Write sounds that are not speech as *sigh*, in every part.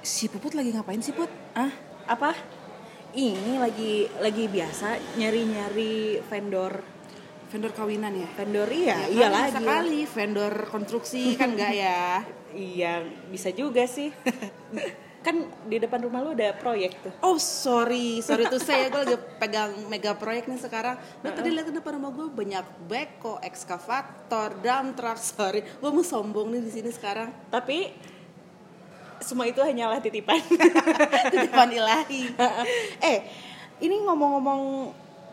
Si Puput lagi ngapain sih Put? Ah, apa? Ini lagi lagi biasa nyari-nyari vendor. Vendor kawinan ya? Vendor iya, Ya iya kan, lagi. Sekali vendor konstruksi kan enggak ya? *laughs* Iya, bisa juga sih. *laughs* kan di depan rumah lu ada proyek tuh. Oh sorry, sorry tuh saya gue lagi *laughs* pegang mega proyek nih sekarang. Lo tadi lihat di depan rumah gue banyak beko, ekskavator, dump truck. Sorry, gue mau sombong nih di sini sekarang. Tapi semua itu hanyalah titipan. *laughs* Di depan ilahi. *laughs* eh, ini ngomong-ngomong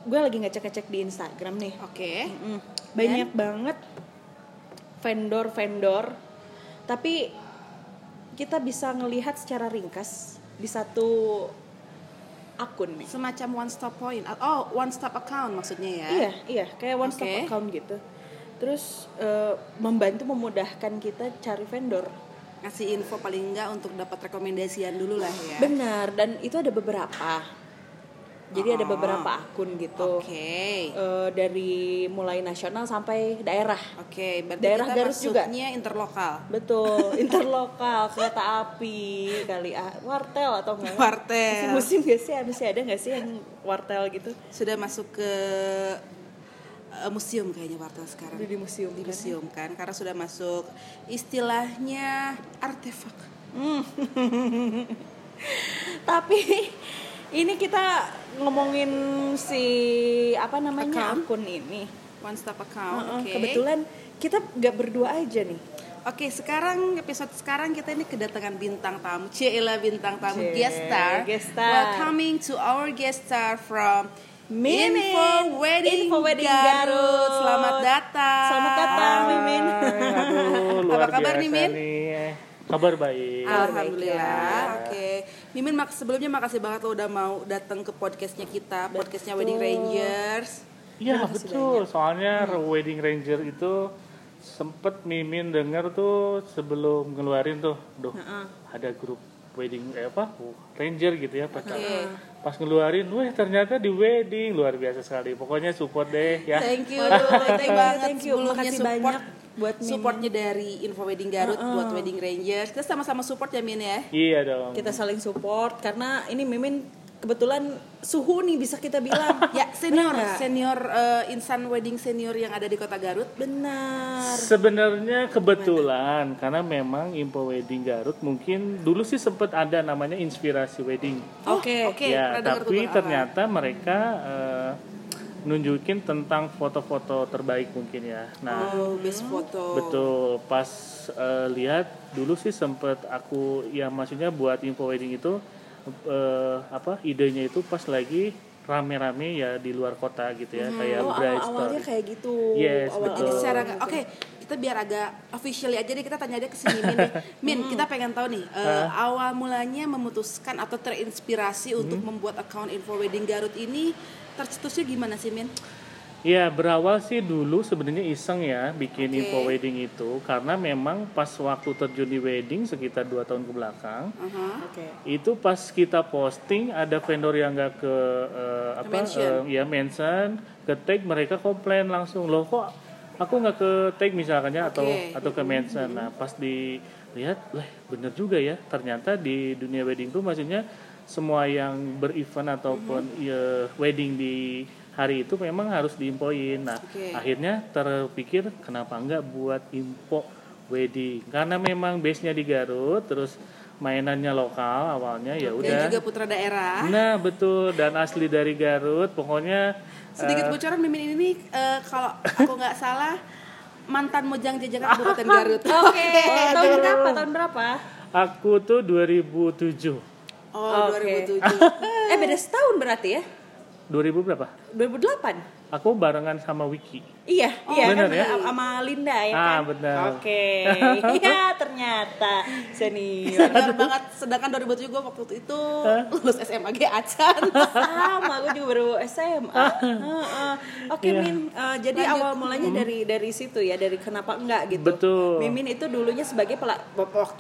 gue lagi ngecek-ngecek di Instagram nih. Oke. Mm, banyak banget vendor-vendor tapi kita bisa ngelihat secara ringkas di satu akun nih Semacam one stop point. Oh, one stop account maksudnya ya? iya iya kayak one stop Oke. account gitu terus eh, membantu memudahkan kita cari vendor Ngasih info paling enggak untuk dapat rekomendasian dulu lah ya. benar dan itu ada beberapa jadi ada Oh. beberapa akun gitu Oke. Eh, dari mulai nasional sampai daerah Oke, berarti Daerah kita Garut juga. maksudnya interlokal. Betul, *laughs* interlokal, kereta api kali ah, wartel atau enggak? Wartel. Musim gak sih? Masih ada gak sih yang wartel gitu? Sudah masuk ke eh, museum kayaknya wartel sekarang. Udah di museum Di kan? museum kan, karena sudah masuk istilahnya artefak. Tapi ini kita ngomongin si apa namanya Account? akun ini. One stop account. Heeh, Oke. Kebetulan kita nggak berdua aja nih. Oke, sekarang episode sekarang kita ini kedatangan bintang tamu. Cila bintang tamu Cie, guest star. guest star. Welcoming to our guest star from Mimin. Info Wedding, Info Wedding Garut. Garut. Selamat datang. Selamat datang, Mimin. Aduh, luar Apa kabar, biasa Mimin? nih. Kabar baik. Alhamdulillah. Oke. Mimin mak sebelumnya makasih banget lo udah mau datang ke podcastnya kita, podcastnya Wedding Rangers. Iya betul. Soalnya Wedding Ranger itu sempet Mimin denger tuh sebelum ngeluarin tuh, duh ada grup wedding eh apa Ranger gitu ya pas Oke. Pas ngeluarin, wah ternyata di wedding luar biasa sekali. Pokoknya support deh ya. Thank you, Waduh, thank you thank you. sebelumnya Makasih support banyak buat Mimin. supportnya dari Info Wedding Garut buat Wedding Rangers. Kita sama-sama support ya Min ya. Iya dong. Kita saling support karena ini Mimin kebetulan suhu nih bisa kita bilang. *laughs* Ya senior, nggak? senior eh, insan wedding senior yang ada di kota Garut. Benar. Sebenarnya kebetulan karena memang Info Wedding Garut mungkin dulu sih sempet ada namanya Inspirasi Wedding. Oke. Oke, ya, pernah dengar tuh tapi ternyata mereka eh, nunjukin tentang foto-foto terbaik mungkin ya. Nah, Oh, best foto. betul. Pas eh, lihat dulu sih sempet aku ya maksudnya buat info wedding itu eh, apa idenya itu pas lagi rame-rame ya di luar kota gitu ya kayak Oh, bride awal awalnya kayak gitu. Yes, awal betul. secara oke, kita biar agak officially aja deh kita tanya aja ke si Mimin nih. *laughs* Min, kita pengen tahu nih eh, awal mulanya memutuskan atau terinspirasi untuk membuat account Info Wedding Garut ini tercetusnya gimana sih Min? Ya berawal sih dulu sebenarnya iseng ya bikin Oke. info wedding itu karena memang pas waktu terjun di wedding sekitar dua tahun ke belakang Aha. Oke. itu pas kita posting ada vendor yang nggak ke eh, apa mention. eh, ya mention ke tag mereka komplain langsung loh kok aku nggak ke tag misalkannya atau Oke. atau ke mention nah pas dilihat lah bener juga ya ternyata di dunia wedding tuh maksudnya semua yang berevent ataupun Mhm. ya, wedding di hari itu memang harus diinfoin nah Oke. akhirnya terpikir kenapa nggak buat info wedding karena memang base nya di Garut terus mainannya lokal awalnya ya Dan udah juga putra daerah. nah betul dan asli dari Garut pokoknya Sedikit eh, bocoran Mimin ini eh, kalau aku nggak salah mantan mojang jajakan Kabupaten Garut. *laughs* Oke. *laughs* tahun berapa? Tahun berapa? aku tuh 2007 Oh, Oke. 2007. *laughs* eh beda setahun berarti ya? 2000 berapa 2008. aku barengan sama Wiki Iya, iya bener kan ya? sama Linda ya Ah, kan? benar. Oke. *laughs* Iya, ternyata senior. Benar banget. Sedangkan 2007 gue waktu itu lulus SMA G Acan. *laughs* sama aku juga baru SMA Heeh. oke Iya. Min eh, jadi Lanjut. awal mulanya dari dari situ ya dari kenapa enggak gitu Betul. Mimin itu dulunya sebagai pela-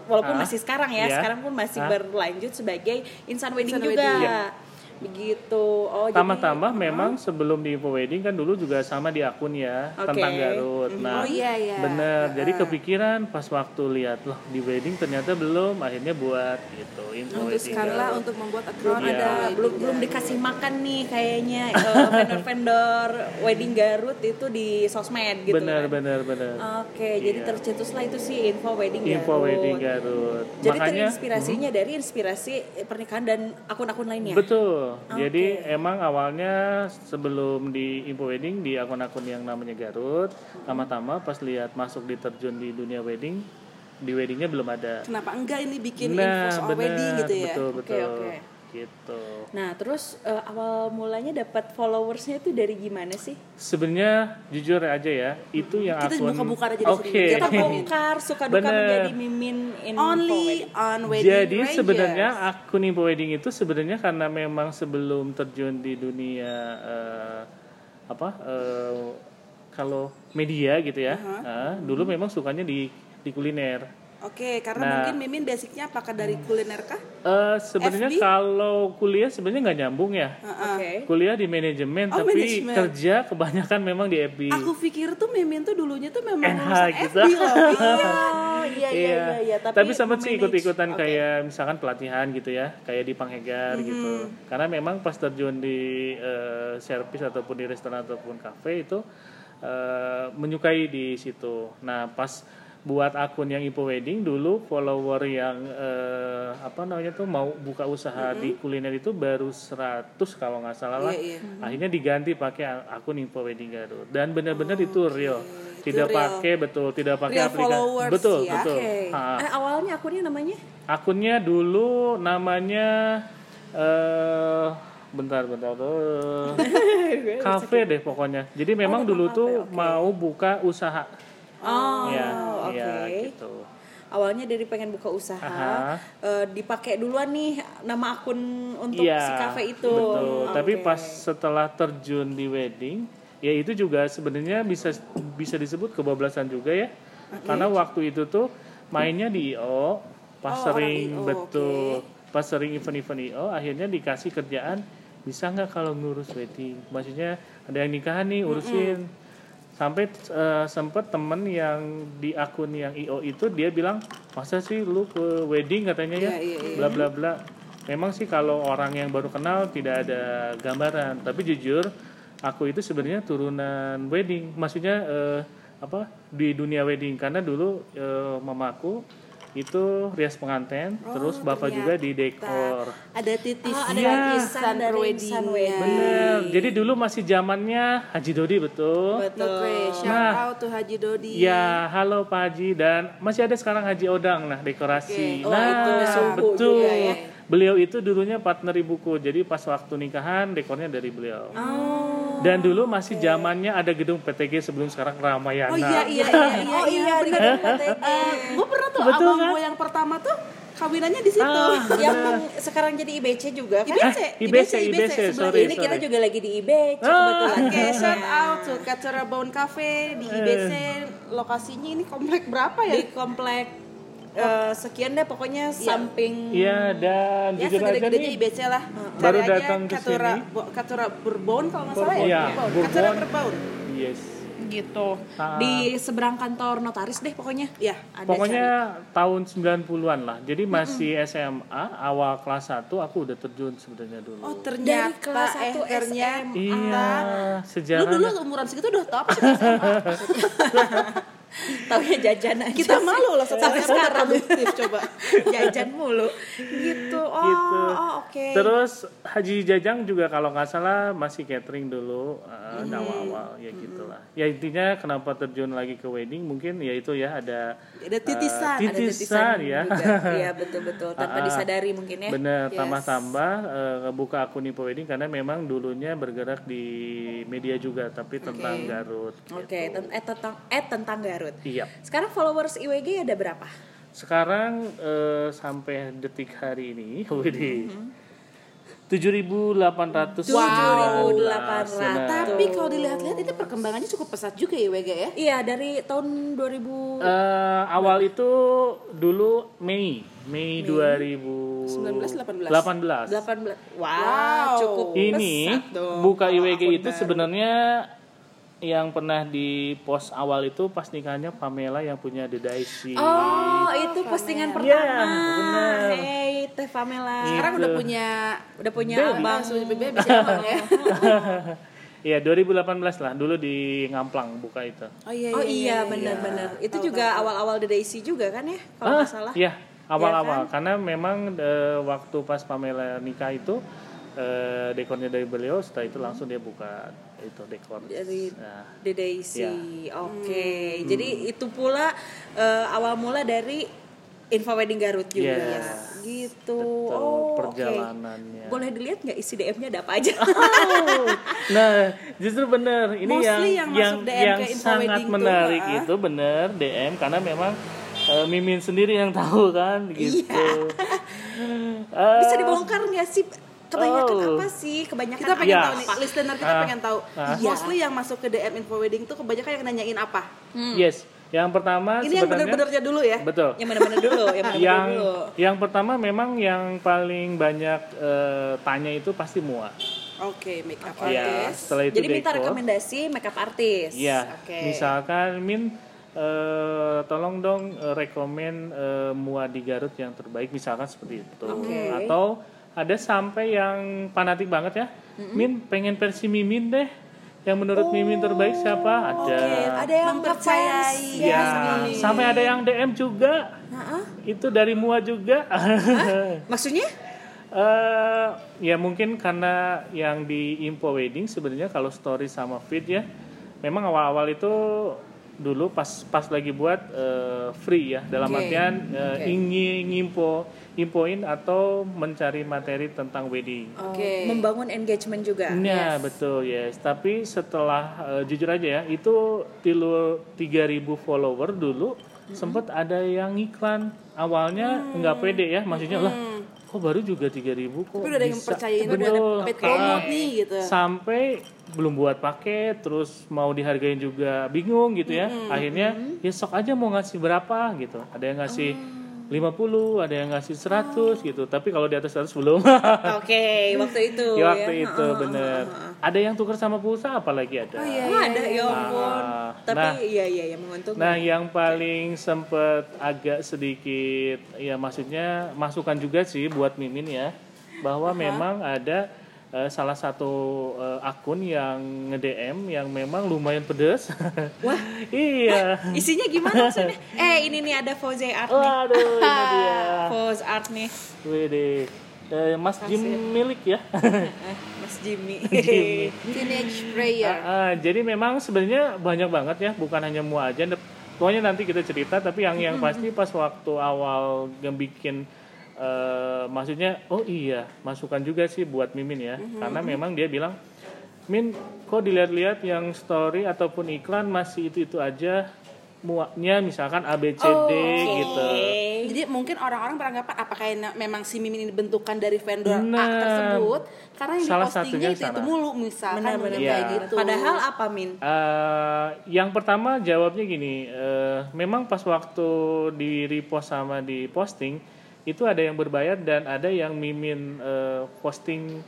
walaupun Ah, masih sekarang ya iya. sekarang pun masih Ah. berlanjut sebagai insan wedding Insan juga wedding. Iya. Begitu oh jadi- Tambah-tambah memang sebelum di info wedding kan dulu juga sama di akun ya Oke. tentang Garut. Nah, Oh, iya, iya. bener. Jadi kepikiran pas waktu lihat loh di wedding ternyata belum, akhirnya buat gitu info wedding. Memutuskanlah Garut. untuk membuat belum account Iya. ada wedding belum belum Garut. dikasih makan nih kayaknya eh, *laughs* vendor-vendor wedding Garut itu di sosmed gitu bener, kan. bener, bener. Oke, jadi Iya. tercetuslah itu sih info wedding info Garut. wedding Garut. Jadi Makanya terinspirasinya dari inspirasi pernikahan dan akun-akun lainnya. Betul. Jadi emang awalnya sebelum di info wedding di akun-akun yang namanya Garut, lama-lama pas lihat masuk di terjun di dunia wedding, di weddingnya belum ada. Kenapa enggak ini bikin nah, info soal bener, wedding gitu ya? betul betul. oke. Gitu. Nah, terus eh, awal mulanya dapat followersnya itu dari gimana sih? Sebenarnya jujur aja ya, itu yang Kita akun buka-buka aja di sini. Oke. Kita bongkar *laughs* suka duka Bener. menjadi mimin info Only wedding. on wedding Jadi Rangers. sebenarnya akun info wedding itu sebenarnya karena memang sebelum terjun di dunia eh, apa eh, kalau media gitu ya, ah, dulu memang sukanya di di kuliner. Oke, karena Nah. mungkin Mimin basicnya apakah dari kuliner kah? Eh sebenarnya kalau kuliah sebenarnya nggak nyambung ya. Oke. Kuliah di manajemen Oh, tapi manajemen. kerja kebanyakan memang di FB. Aku pikir tuh Mimin tuh dulunya tuh memang NH lulusan gitu. FB loh. *laughs* Iya. Oh, iya iya iya iya, Tapi, sempat sih memanage. ikut-ikutan Oke. kayak misalkan pelatihan gitu ya, kayak di Panghegar gitu. Karena memang pas terjun di eh, service ataupun di restoran ataupun kafe itu eh, menyukai di situ. Nah, pas buat akun yang info wedding dulu follower yang eh, apa namanya tuh mau buka usaha di kuliner itu baru 100 kalau nggak salah lah. Iya, iya. Akhirnya diganti pakai akun info wedding Garut dan benar-benar itu real. Tidak pakai betul, tidak pakai aplikasi. Betul, ya. betul. Ha. Eh, awalnya akunnya namanya? Akunnya dulu namanya eh bentar bentar tuh. *laughs* kafe deh pokoknya. Jadi memang dulu tuh mau buka usaha. Oh, ya, oke. ya gitu. Awalnya dari pengen buka usaha, Aha. eh, dipakai duluan nih nama akun untuk Iya, si kafe itu. Betul. Tapi Oke. pas setelah terjun di wedding, ya itu juga sebenarnya bisa bisa disebut kebablasan juga ya. Karena waktu itu tuh mainnya di IO, pas Oh, sering IO, betul, pas sering event-event IO, akhirnya dikasih kerjaan bisa nggak kalau ngurus wedding? Maksudnya ada yang nikahan nih urusin. Sampai eh, sempet temen yang di akun yang IO itu dia bilang masa sih lu ke wedding? katanya ya, Iya, iya, iya. bla bla bla. Memang sih kalau orang yang baru kenal tidak ada gambaran, tapi jujur aku itu sebenarnya turunan wedding, maksudnya eh, apa di dunia wedding. Karena dulu eh, mamaku itu rias pengantin, terus bapak juga di dekor. Ada titis Oh, ada dari insan wedding. Bener, jadi dulu masih zamannya Haji Dodi betul. Betul. Oke, shout Nah. out to Haji Dodi. Ya, halo Pak Haji dan masih ada sekarang Haji Odang nah dekorasi. Oke. Wah, Nah, itu betul. juga ya. Beliau itu dulunya partner ibuku. Jadi pas waktu nikahan dekornya dari beliau. Oh. Dan dulu masih zamannya ada gedung PTG sebelum sekarang Ramayana. Oh iya iya iya iya. Oh iya, benar. benar PTG. gue pernah tuh Betul, abang kan? gue yang pertama tuh kawinannya di situ. Ah, yang sekarang jadi IBC juga kan? IBC, Eh, IBC, IBC, IBC, sebelah sorry, Ini kita sorry. juga lagi di IBC Ah. kebetulan. Oke, shout out to Katura Bone Cafe di IBC. Lokasinya ini komplek berapa ya? di komplek eh, sekian deh pokoknya samping Iya, dan ya jujur aja nih. IBC lah. Baru Cari datang ke Katura, sini. Bo- Katura Bourbon kalau nggak salah Iya, ya. Bourbon. Katura Bourbon. Yes. gitu. Ah. Di seberang kantor notaris deh pokoknya. Ya. Ada Pokoknya tahun 90-an lah. Jadi masih SMA, awal kelas 1 aku udah terjun sebenarnya dulu. Oh Dari ternyata kelas eh, 1 ternyata iya, Lu sejarah. dulu umuran segitu udah top sih SMA. *laughs* *laughs* Taunya jajan aja. Kita malu loh sampai sekarang produktif coba. *laughs* jajan mulu. Gitu. Oh, gitu. oh oke. Terus Haji Jajang juga kalau nggak salah masih catering dulu uh, awal-awal ya gitulah. Ya intinya kenapa terjun lagi ke wedding mungkin ya itu ya ada Ada titisan, uh, ada titisan, ya. *laughs* Iya betul-betul tanpa Ah, ah. disadari mungkin ya. Bener, Yes. tambah-tambah uh, buka akun info wedding karena memang dulunya bergerak di media juga tapi tentang Garut. Oke, ten- eh tentang eh tentang Garut. Iya. Sekarang followers IWG ada berapa? Sekarang eh, sampai detik hari ini, widih, 7.800 7.800. Tapi kalau dilihat-lihat itu perkembangannya cukup pesat juga ya WG ya. Iya dari tahun 2000 Eh, awal itu dulu Mei Mei 2018 19, 18. 18. Wow, Wow. cukup ini pesat dong. buka IWG akun itu sebenarnya yang pernah di post awal itu pas nikahnya Pamela yang punya The Daisy Oh, itu postingan Iya, pertama. benar. Hey, Teh Pamela. Sekarang udah Itu. punya Udah punya Baby. abang. Bang Baby siapa *laughs* ya? Iya 2018 lah dulu di Ngamplang buka itu Oh iya Oh iya, benar-benar. Itu Tahu, juga awal-awal The Daisy juga kan ya? Kalau Ah, nggak salah. Iya, awal-awal Iya karena memang eh, waktu pas Pamela nikah itu eh, dekornya dari beliau, setelah itu langsung dia buka itu dekor. Dari Nah, The Daisy. Iya. Oke. Jadi itu pula eh, awal mula dari Info Wedding Garut juga. Yes. Gitu. betul, oh, oke. perjalanannya. Boleh dilihat nggak isi DM-nya ada apa aja? *laughs* Nah, justru bener ini Mostly yang yang yang masuk DM yang ke info sangat wedding tuh, menarik ah. itu bener DM karena memang eh, Mimin sendiri yang tahu kan gitu. Eh, *laughs* Bisa dibongkar nggak sih? Kebanyakan Oh. apa sih? Kebanyakan Kita pengen Iya. tahu nih, listener kita Ah. pengen tahu. Ah. Mostly yang masuk ke DM info wedding tuh kebanyakan yang nanyain apa? Yes, yang pertama Ini yang sebenarnya bener-benernya dulu ya. betul. yang mana-mana dulu, yang mana yang dulu. yang pertama memang yang paling banyak eh, tanya itu pasti mua. Oke, make up Ya, artist. setelah itu Jadi minta rekomendasi makeup artist. Iya, Oke. misalkan Min eh, tolong dong eh, rekomen eh, mua di Garut yang terbaik misalkan seperti itu. Oke. Atau ada sampai yang fanatik banget ya. Min pengen versi Mimin deh. Yang menurut Mimin terbaik siapa? Ada. Oh, Oke, ada yang Mempercayai. ngefans. Ya, Mimin. sampai ada yang DM juga. Heeh. Itu dari mua juga. *laughs* Maksudnya? Eh, ya mungkin karena yang di info wedding sebenarnya kalau story sama feed ya memang awal-awal itu dulu pas pas lagi buat eh, free ya dalam Oke, artian eh, oke. ingin ngimpo infoin atau mencari materi tentang wedding. Oke. Membangun engagement juga. Ya betul yes. Tapi setelah eh, jujur aja ya itu tilu 3000 follower dulu sempet ada yang iklan awalnya nggak pede ya maksudnya lah kok baru juga 3000 kok Tapi udah ada yang bisa?" percayain udah ada Betul. paid promote nih gitu. sampai belum buat paket terus mau dihargain juga bingung gitu ya. Akhirnya ya sok aja mau ngasih berapa gitu. Ada yang ngasih 50 ada yang ngasih 100 gitu. Tapi kalau di atas 100 belum. *laughs* Oke, waktu itu ya waktu ya. itu Heeh, bener. heeh, ada yang tukar sama pulsa apalagi ada? Oh, iya. Oh, ada ya ampun. Ah, Tapi nah. iya iya yang menguntungkan. Nah, yang paling sempet agak sedikit ya maksudnya masukan juga sih buat Mimin ya bahwa memang ada eh, salah satu eh, akun yang nge-DM yang memang lumayan pedes. Wah. *laughs* iya. Isinya gimana maksudnya? Eh, ini nih ada Fauzi Art nih. Waduh, ini dia. *laughs* Fauzi Art nih. Wede. Eh, Mas Jim milik ya. *laughs* Eh, Mas Jimmy. Jimmy. Teenage prayer. Ah, ah, jadi memang sebenarnya banyak banget ya, bukan hanya mu aja. Pokoknya nanti kita cerita, tapi yang yang pasti pas waktu awal bikin eh, maksudnya, oh iya, masukan juga sih buat Mimin ya, karena memang dia bilang, Min, kok dilihat-lihat yang story ataupun iklan masih itu itu aja muaknya misalkan ABCD gitu. Jadi mungkin orang-orang beranggapan apakah ini memang si Mimin ini bentukan dari vendor A Nah, tersebut karena yang salah dipostingnya satunya itu, itu mulu misalkan Benar-benar. mungkin Iya. kayak gitu. Padahal apa Min? Eh, yang pertama jawabnya gini, eh, memang pas waktu di repost sama di posting itu ada yang berbayar dan ada yang mimin eh, posting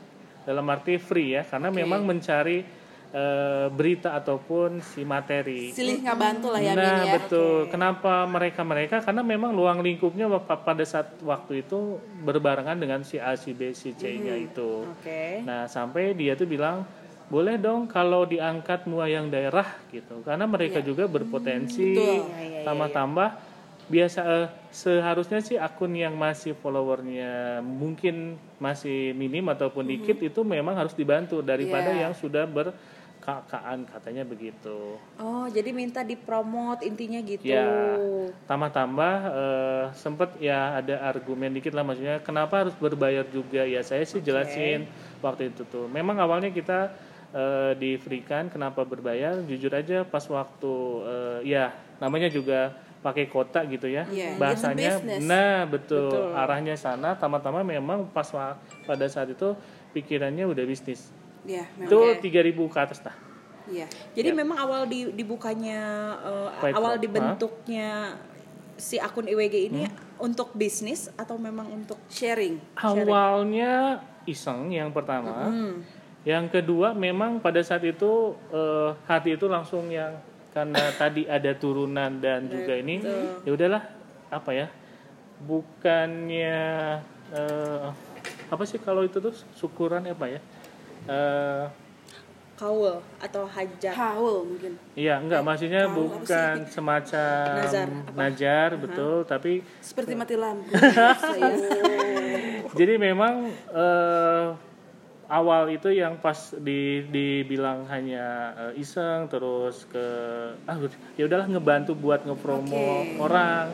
dalam arti free ya, karena memang mencari eh, berita ataupun si materi. silih nggak bantu lah ya nah ya. betul, kenapa mereka mereka karena memang luang lingkupnya pada saat waktu itu berbarengan dengan si A, si B, si C-nya itu. Oke. Nah, sampai dia tuh bilang, boleh dong kalau diangkat mua yang daerah gitu. Karena mereka juga berpotensi. Iya, iya, iya, tambah-tambah biasa eh, seharusnya sih akun yang masih followernya mungkin masih minim ataupun dikit itu memang harus dibantu daripada Iya. yang sudah berkakaan katanya begitu. Oh, jadi minta dipromot intinya gitu. Ya, tambah-tambah eh, sempet ya ada argumen dikit lah maksudnya kenapa harus berbayar juga ya saya sih jelasin waktu itu tuh. Memang awalnya kita eh, di free kan kenapa berbayar? Jujur aja pas waktu eh, ya namanya juga pakai kota gitu ya Yeah, bahasanya nah betul, Betul. arahnya sana tama-tama memang pas pada saat itu pikirannya udah bisnis Iya, memang. itu kayak- 3000 ke atas lah Iya. Jadi memang awal di, dibukanya Platform, awal hah? dibentuknya si akun IWG ini Hmm? untuk bisnis atau memang untuk Sharing. awalnya iseng yang pertama yang kedua memang pada saat itu eh, hati itu langsung yang karena tadi ada turunan dan juga ini ya udahlah apa ya bukannya eh, apa sih kalau itu tuh syukuran apa ya Eh, kaul atau hajat? Haul mungkin. Iya, enggak maksudnya apa bukan semacam Nazar, apa? najar, betul, tapi Seperti mati lampu. *laughs* Jadi memang eh, awal itu yang pas di dibilang hanya eh, iseng terus ke ah ya udahlah ngebantu buat ngepromo Oke. orang.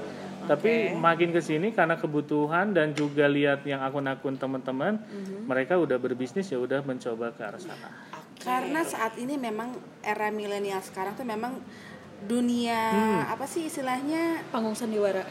Tapi makin ke sini karena kebutuhan dan juga lihat yang akun-akun teman-teman, mereka udah berbisnis ya udah mencoba ke arah sana. Karena saat ini memang era milenial sekarang tuh memang dunia Hmm. apa sih istilahnya Panggung sandiwara.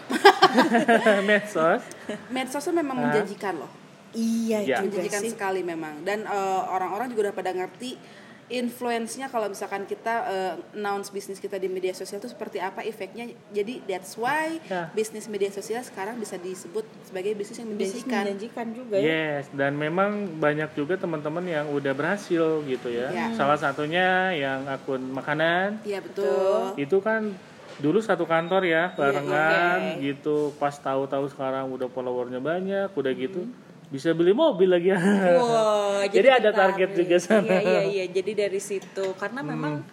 *laughs* Medsos. medsos tuh memang menjanjikan loh. Iya Ya. juga menjanjikan sih. sekali memang dan eh, orang-orang juga udah pada ngerti influence-nya kalau misalkan kita eh, announce bisnis kita di media sosial itu seperti apa efeknya jadi that's why Ya. bisnis media sosial sekarang bisa disebut sebagai bisnis yang Bisnis menjanjikan menjanjikan juga ya. Yes, dan memang banyak juga teman-teman yang udah berhasil gitu ya. Ya. Salah satunya yang akun makanan iya betul itu kan dulu satu kantor ya barengan oke. gitu. Pas tahu-tahu sekarang udah followernya banyak, udah gitu bisa beli mobil lagi ya. Wow, *laughs* Jadi ada tertarik. target juga sana. Iya iya iya. Jadi dari situ karena memang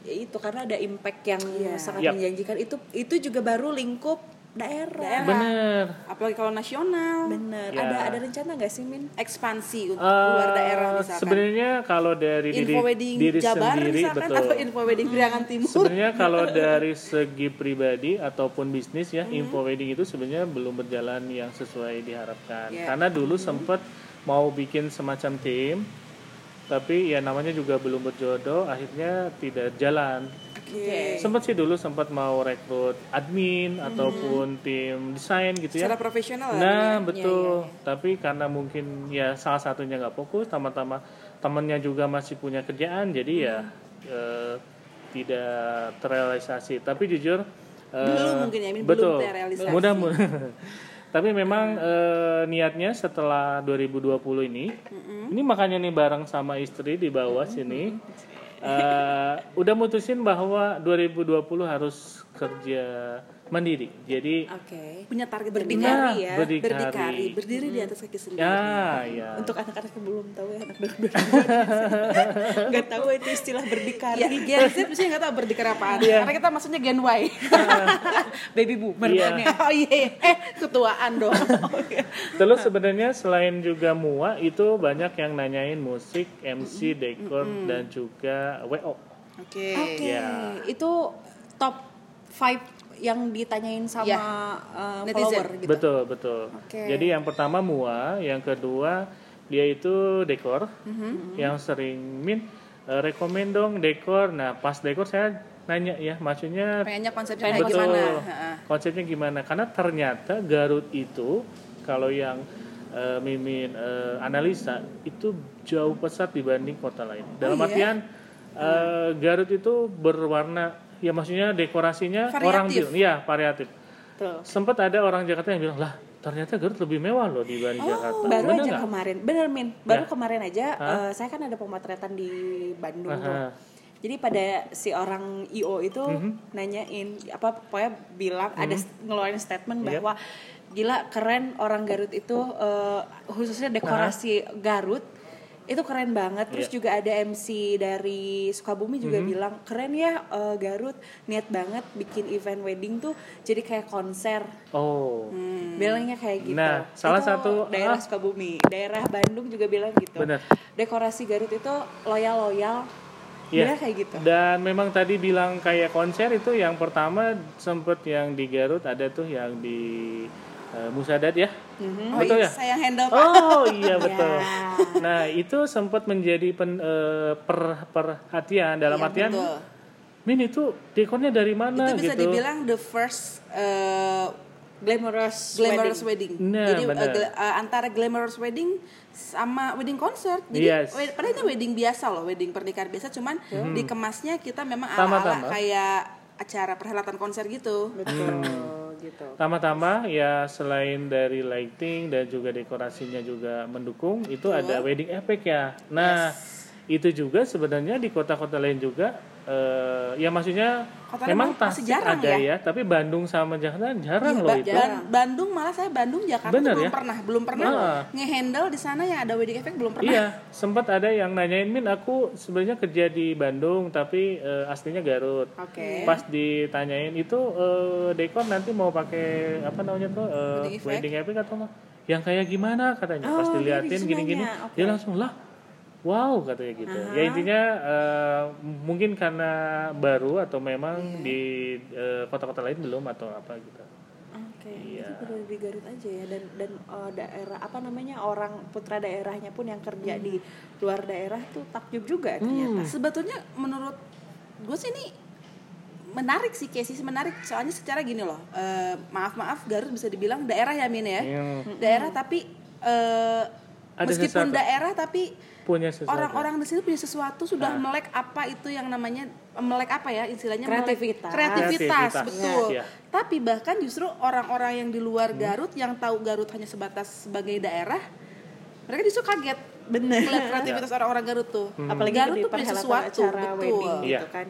ya itu karena ada impact yang Iya. sangat Yap. menjanjikan itu itu juga baru lingkup daerah. Daerah. Bener. apalagi kalau nasional Bener. Ya. Ada ada rencana nggak sih Min? ekspansi untuk Eh, luar daerah misalkan Sebenarnya kalau dari diri, info wedding diri Jabar sendiri misalkan betul. atau info wedding Priangan Timur Sebenarnya kalau *laughs* dari segi pribadi ataupun bisnis ya, Hmm. info wedding itu sebenarnya belum berjalan yang sesuai diharapkan. Ya. Karena dulu sempat mau bikin semacam tim, tapi ya namanya juga belum berjodoh, akhirnya tidak jalan. Oke. Sempat sih dulu sempat mau rekrut admin ataupun tim desain gitu ya. secara profesional lah Nah ya. betul, tapi karena mungkin ya salah satunya nggak fokus, sama-sama temennya juga masih punya kerjaan, jadi ya eh, tidak terrealisasi. Tapi jujur, eh, Belum mungkin ya, Min, belum betul, terrealisasi. mudah *laughs* Tapi memang eh, niatnya setelah 2020 ini, ini makanya nih bareng sama istri di bawah sini, eh, udah mutusin bahwa 2020 harus kerja mandiri. Jadi Oke. punya target Berdikari yang ya. berdikari. berdikari berdiri di atas kaki sendiri Ya, ya. Untuk anak-anak yang belum tahu ya anak baru *laughs* nggak tahu itu istilah berdikari. Ya, Gen Z mesti nggak tahu berdikari apaan. Iya. Karena kita maksudnya Gen Y. *laughs* *laughs* Baby boomer Iya. kan ya. oh iya, iya. eh ketuaan dong. Terus sebenarnya selain juga MUA itu banyak yang nanyain musik, MC, dekor dan juga WO. Oke. Oke, Ya. itu top 5 yang ditanyain sama Ya. uh, Netizen. follower gitu. Betul, betul. Oke. Jadi yang pertama MUA, yang kedua dia itu dekor. Yang sering min eh, rekomen dong dekor. Nah, pas dekor saya nanya ya, maksudnya Pengennya konsepnya Pengen kayak betul. gimana? Konsepnya gimana? Karena ternyata Garut itu kalau yang eh, Mimin eh, analisa itu jauh pesat dibanding kota lain. Dalam iya? artian eh, Garut itu berwarna ya maksudnya dekorasinya orang Variatif. bilang ya variatif. Sempat ada orang Jakarta yang bilang, "Lah, ternyata Garut lebih mewah loh dibanding Jakarta." Baru Bener aja nggak? kemarin, bener Min, baru Ya. kemarin aja Hah? uh, saya kan ada pemotretan di Bandung tuh. Aha. Jadi pada si orang IO itu Mhm. nanyain apa pokoknya bilang ada s- ngeluarin statement Yep. bahwa gila keren orang Garut itu uh, khususnya dekorasi Garut itu keren banget terus Iya. juga ada MC dari Sukabumi juga Mhm. bilang keren ya uh, Garut niat banget bikin event wedding tuh jadi kayak konser Oh. bilangnya kayak gitu. Nah, salah Itu satu- daerah ah. Sukabumi, daerah Bandung juga bilang gitu. Bener. Dekorasi Garut itu loyal loyal, Iya. Kayak gitu. Dan memang tadi bilang kayak konser itu yang pertama sempet yang di Garut ada tuh yang di eh, Musadat ya. Oh Betul iya, ya? saya handle Pak. Oh iya *laughs* betul. Ya. Nah itu sempat menjadi pen- eh, per- perhatian dalam Iya, artian betul. Min itu dekornya dari mana itu bisa gitu dibilang the first uh, Glamorous, glamorous wedding. wedding. Nah, Jadi uh, uh, antara glamorous wedding sama wedding concert. Jadi Yes. wed- padahal itu wedding biasa loh, wedding pernikahan biasa cuman dikemasnya kita memang ala-ala kayak acara perhelatan konser gitu. Betul, Hmm. Gitu. Tambah-tambah ya selain dari lighting dan juga dekorasinya juga mendukung, itu ada wedding effect ya. Nah, itu juga sebenarnya di kota-kota lain juga eh, ya maksudnya Kota memang Tasik jarang ada ya. ya. tapi Bandung sama Jakarta jarang Iya, loh Ba- itu. Ban- Bandung malah saya Bandung Jakarta Bener belum ya? pernah, belum pernah Ah. ngehandle di sana yang ada wedding effect belum pernah. Iya, sempat ada yang nanyain Min, aku sebenarnya kerja di Bandung tapi eh, aslinya Garut. Oke. Pas ditanyain itu eh, dekor nanti mau pakai apa namanya tuh eh, Wedding effect? wedding effect atau apa? Yang kayak gimana katanya? Pas Oh, dia diliatin di gini-gini, oke. dia langsung lah. Wow katanya gitu. Ya intinya eh, mungkin karena baru atau memang Iya. di eh, kota-kota lain belum atau apa gitu. Oke, Iya. itu baru di Garut aja ya dan dan uh, daerah apa namanya orang putra daerahnya pun yang kerja di luar daerah tuh takjub juga ternyata. Sebetulnya menurut gue sih ini menarik sih Casey sih menarik soalnya secara gini loh eh, maaf maaf Garut bisa dibilang daerah ya Min ya Yang daerah tapi eh, Ada meskipun sesuatu. daerah tapi punya sesuatu. orang-orang di sini punya sesuatu sudah Nah. melek apa itu yang namanya melek apa ya istilahnya melek- Kreativitas. kreativitas, Kreativitas, betul iya. tapi bahkan justru orang-orang yang di luar Garut yang tahu Garut hanya sebatas sebagai daerah mereka justru kaget Bener. melihat kreativitas orang-orang Garut tuh Apalagi Garut di tuh punya sesuatu acara betul wedding Iya. gitu kan.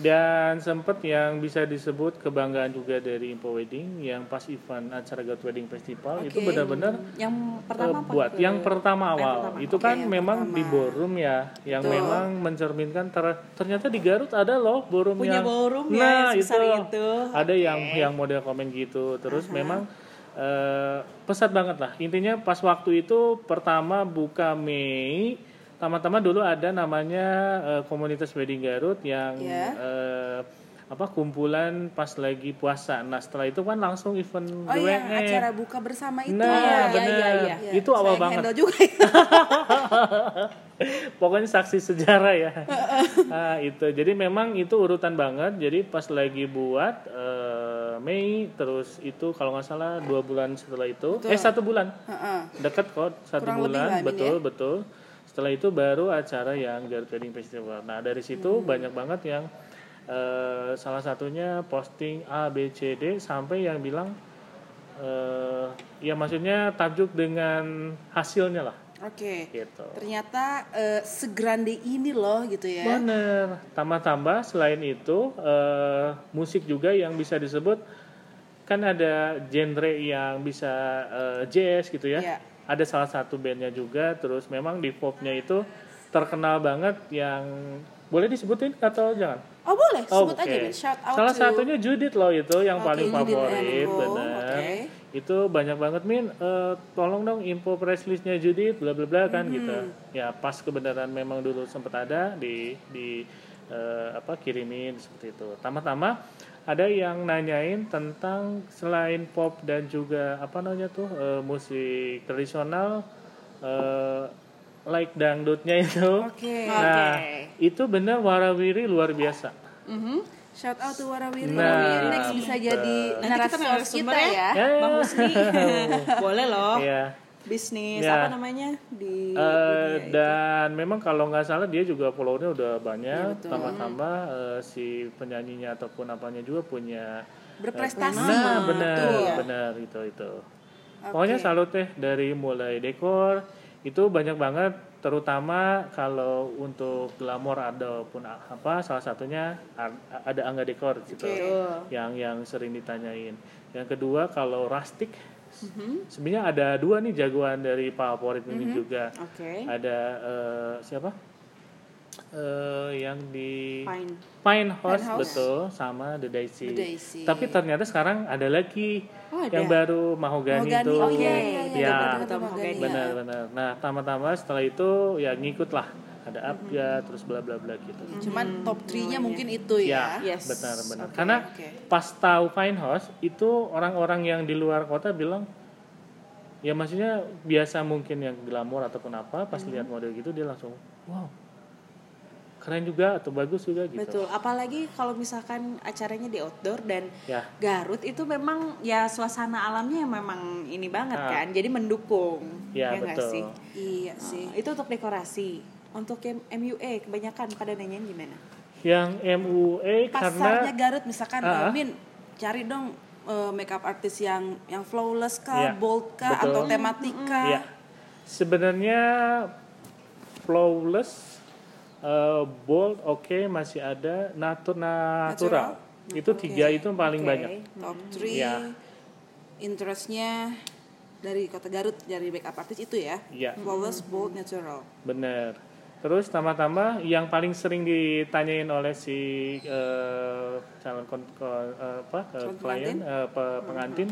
Dan sempat yang bisa disebut kebanggaan juga dari Info Wedding yang pas event acara Garut Wedding Festival itu Oke. benar-benar Yang pertama eh, apa? buat Ke- yang pertama yang awal pertama. itu Oke, kan yang memang pertama. di ballroom ya yang Betul. memang mencerminkan ter- ternyata di Garut ada loh ballroom Punya yang ballroom ya, nah yang itu, itu. ada yang yang model komen gitu terus memang eh, pesat banget lah intinya pas waktu itu pertama buka Mei Tama-tama dulu ada namanya eh, komunitas wedding Garut yang Ya. eh, apa kumpulan pas lagi puasa. Nah setelah itu kan langsung event Oh yang GWE. acara buka bersama itu Nah, ya. bener. Iya, iya, iya. Itu awal Saya banget. juga ya. *laughs* Pokoknya saksi sejarah ya. nah, itu. Jadi memang itu urutan banget. Jadi pas lagi buat eh, Mei terus itu kalau nggak salah dua bulan setelah itu, eh satu bulan Heeh. deket kok satu Kurang lebih bulan lah, Min, betul ya. betul setelah itu baru acara yang Garut Wedding Festival nah dari situ Hmm. banyak banget yang eh, salah satunya posting A B C D sampai yang bilang eh, ya maksudnya takjub dengan hasilnya lah Oke. gitu Ternyata eh, segrande ini loh gitu ya. bener tambah-tambah selain itu eh, musik juga yang bisa disebut kan ada genre yang bisa eh, jazz gitu ya Iya. Ada salah satu bandnya juga terus memang di popnya itu terkenal banget yang boleh disebutin atau jangan Oh boleh, Oh, sebut aja oke. Min. Shout out salah to satunya Judith loh itu yang Oke, paling Judith favorit bener oke. itu banyak banget min Eh, tolong dong info press listnya Judith bla bla bla kan gitu Hmm. ya pas kebenaran memang dulu sempat ada di di eh, apa kirimin seperti itu tambah-tambah ada yang nanyain tentang selain pop dan juga apa namanya tuh eh, musik tradisional eh, like dangdutnya itu Oke. nah itu benar warawiri luar biasa Mhm. Shout out to Warawiri. Nah, Warawiri next bisa jadi kita narasumber narasumber kita ya. ya. Bang Husni. *laughs* Boleh loh. Iya. Bisnis Ya. apa namanya di Eh, dunia itu. dan memang kalau nggak salah dia juga followernya udah banyak betul. tambah-tambah eh, si penyanyinya ataupun apanya juga punya Berprestasi. nah benar Betul. benar itu itu pokoknya salut deh dari mulai dekor itu banyak banget terutama kalau untuk glamor ataupun apa salah satunya ada angga dekor gitu yang yang sering ditanyain yang kedua kalau rustic sebenarnya ada dua nih jagoan dari favorit ini juga Oke. ada eh, siapa Eh, yang di Fine. Pine House, House. betul sama The Daisy. The Daisy. Tapi ternyata sekarang ada lagi Oh, ada. yang baru Mahogany, itu. Oh iya iya iya. Ya, ya. benar-benar. Nah, tambah-tambah setelah itu ya ngikut lah. Ada Abya terus bla bla bla gitu. Cuman top 3-nya mungkin itu Ya, ya. Yes. benar-benar. Oke, Karena oke. pas tahu Fine House itu orang-orang yang di luar kota bilang ya maksudnya biasa mungkin yang glamor ataupun apa pas lihat model gitu dia langsung wow keren juga atau bagus juga gitu. Betul, apalagi kalau misalkan acaranya di outdoor dan Ya. Garut itu memang ya suasana alamnya memang ini banget Ah. kan, jadi mendukung. Ya, nggak betul. sih? Iya sih. Itu untuk dekorasi. Untuk yang MUA kebanyakan pada nanyain gimana? Yang MUA Pasarnya karena Garut misalkan Ah. eh, Min cari dong eh, makeup artis yang yang flawless kah, Iya, bold kah betul. atau tematika. ya sebenarnya flawless, eh, bold, oke masih ada natu natural. Itu tiga itu paling Oke. banyak. Top 3 Iya. interestnya dari kota Garut dari makeup artis itu ya. Iya. Flawless, bold, natural. Bener. Terus tambah-tambah yang paling sering ditanyain oleh si eh, calon kon, kon- eh, apa Calon klien pengantin? eh, pe- pengantin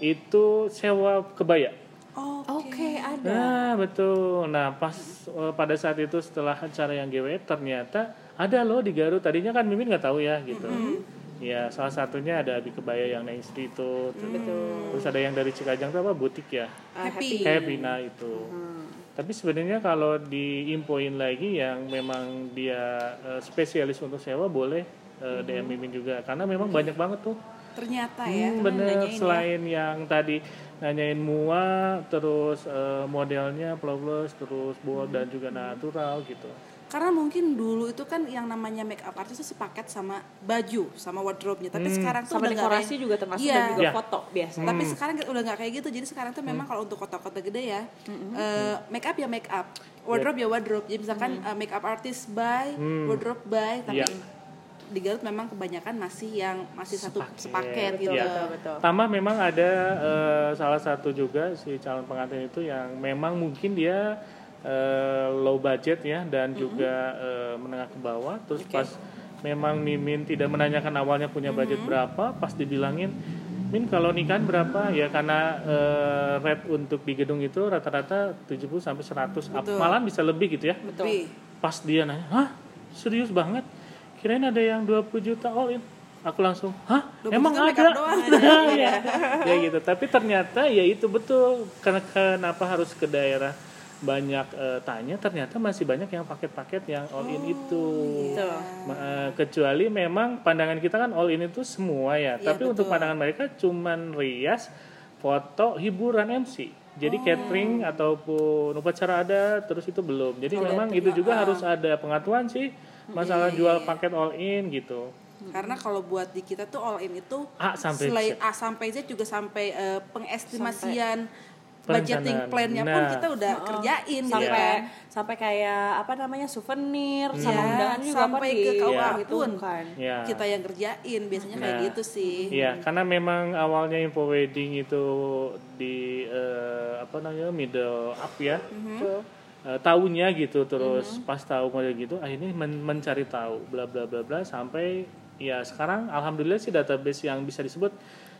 itu sewa kebaya. Oh, Oke, ada. Nah betul. Nah pas eh, pada saat itu setelah acara yang GW ternyata ada loh di Garut. Tadinya kan Mimin nggak tahu ya gitu. Ya salah satunya ada Abi Kebaya yang naik itu. Betul. Terus ada yang dari Cikajang itu apa butik ya. Ah, Happy. Kayak Pina itu. Tapi sebenarnya kalau diinfoin lagi yang memang dia eh, spesialis untuk sewa boleh eh, DM Mimin juga karena memang banyak banget tuh. Ternyata ya. Hmm, bener ya. selain yang tadi nanyain mua terus eh, modelnya flawless terus bold dan juga natural gitu. Karena mungkin dulu itu kan yang namanya makeup artist itu sepaket sama baju, sama wardrobe-nya. Tapi sekarang tuh Sama udah nggak dekorasi kayak- juga termasuk Iya. dan juga Iya. foto biasanya. Tapi sekarang udah nggak kayak gitu. Jadi sekarang tuh memang kalau untuk kota-kota gede ya, eh, make up ya make up, wardrobe ya wardrobe. Jadi misalkan eh, make up artist by, wardrobe by, tapi Iya. di Garut memang kebanyakan masih yang masih satu Sepaket. sepaket gitu. Iya. betul, betul. Tambah memang ada eh, salah satu juga si calon pengantin itu yang memang mungkin dia eh, low budget ya dan juga eh, menengah ke bawah. Terus pas memang Mimin tidak menanyakan awalnya punya budget berapa, pas dibilangin Min kalau nikahan berapa ya karena eh, rate untuk di gedung itu rata-rata 70 sampai 100 up. Betul. malah bisa lebih gitu ya. Lebih. Pas dia nanya, "Hah? Serius banget? Kirain ada yang 20 juta all in." Aku langsung, "Hah? 20 Emang ada?" up doang. Nah, *laughs* ya. *laughs* ya gitu. Tapi ternyata ya itu betul. Karena kenapa harus ke daerah banyak eh, tanya, ternyata masih banyak yang paket-paket yang all in itu. Betul. Ma- eh, kecuali memang pandangan kita kan all in itu semua ya. Iya, Tapi untuk betul. pandangan mereka cuman rias, foto, hiburan MC. Jadi Oh. catering ataupun upacara ada, terus itu belum. Jadi Oh, memang iya. itu juga Ah. harus ada pengaturan sih masalah jual paket all in gitu. Karena kalau buat di kita tuh all in itu A sampai selain Z. A sampai Z juga sampai eh, pengestimasian Perencanaan. Budgeting plan-nya pun Nah. kita udah kerjain gitu sampai kan. sampai kayak apa namanya souvenir sama Iya, undangan juga sampai ke KUA gitu pun. kan. Ya. Kita yang kerjain biasanya kayak Nah. gitu sih. Iya, karena memang awalnya info wedding itu di eh, apa namanya middle up ya. Betul. Eh, tahunya gitu terus pas tahu model gitu akhirnya men- mencari tahu bla bla bla bla sampai ya sekarang alhamdulillah sih database yang bisa disebut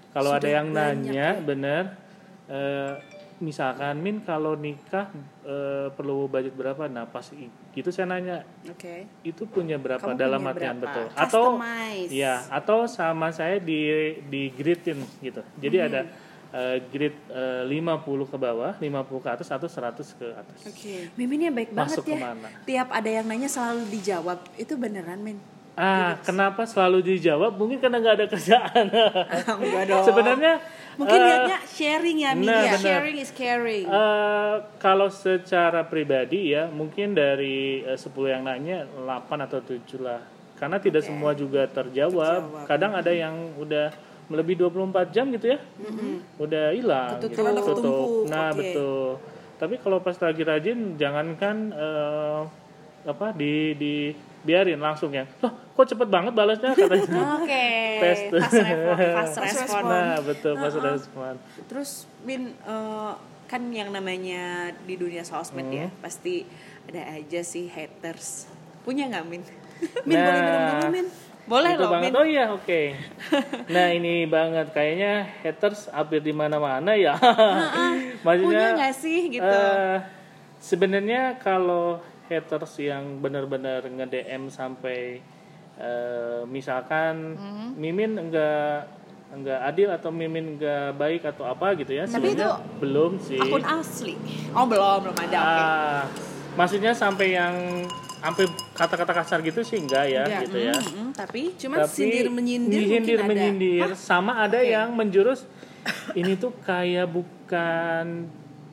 kalau ada yang nanya bener eh, misalkan min kalau nikah eh, perlu budget berapa nah pas gitu saya nanya Oke. itu punya berapa Kamu dalam punya artian berapa? betul atau Customize. ya atau sama saya di di gridin gitu jadi ada eh, grid eh, 50 ke bawah 50 ke atas atau 100 ke atas Oke. Mimin ya baik banget Masuk ya. ke mana? Tiap ada yang nanya selalu dijawab. Itu beneran, Min? Ah, kenapa selalu dijawab? Mungkin karena nggak ada kerjaan. Enggak dong. Sebenarnya Mungkin eh, niatnya sharing ya, Mi. nah, ya. benar. Sharing is caring. eh, kalau secara pribadi ya, mungkin dari eh, 10 yang nanya 8 atau 7 lah. Karena tidak semua juga terjawab. Terjawab. Kadang ada yang udah melebihi 24 jam gitu ya. Udah hilang Ketutup. gitu. Nah, Oke. betul. Tapi kalau pas lagi rajin jangankan eh, apa di di biarin langsung ya. Loh, kok cepet banget balasnya katanya. *laughs* Oke. Tuh. Fast respon. Fast respon. Nah, betul pas respon. Terus Min eh, kan yang namanya di dunia sosmed ya Hmm. pasti ada aja sih haters. Punya nggak Min? *laughs* Min boleh minum Nah, dulu, Min. Boleh itu loh banget. Min. Oh iya, oke. *laughs* Nah, ini banget kayaknya haters hampir di mana-mana ya. Punya nggak sih gitu? eh, sebenarnya kalau haters yang benar-benar nge-DM sampai eh, misalkan Mm-hmm. Mimin enggak enggak adil atau Mimin enggak baik atau apa gitu ya. Tapi Sebenarnya belum sih. Akun asli. Oh belum belum ada. Oke. Ah, maksudnya sampai yang sampai kata-kata kasar gitu sih enggak ya Enggak. gitu ya Mm, tapi Cuman sindir menyindir ada. menyindir. sama ada Oke. yang menjurus ini tuh kayak bukan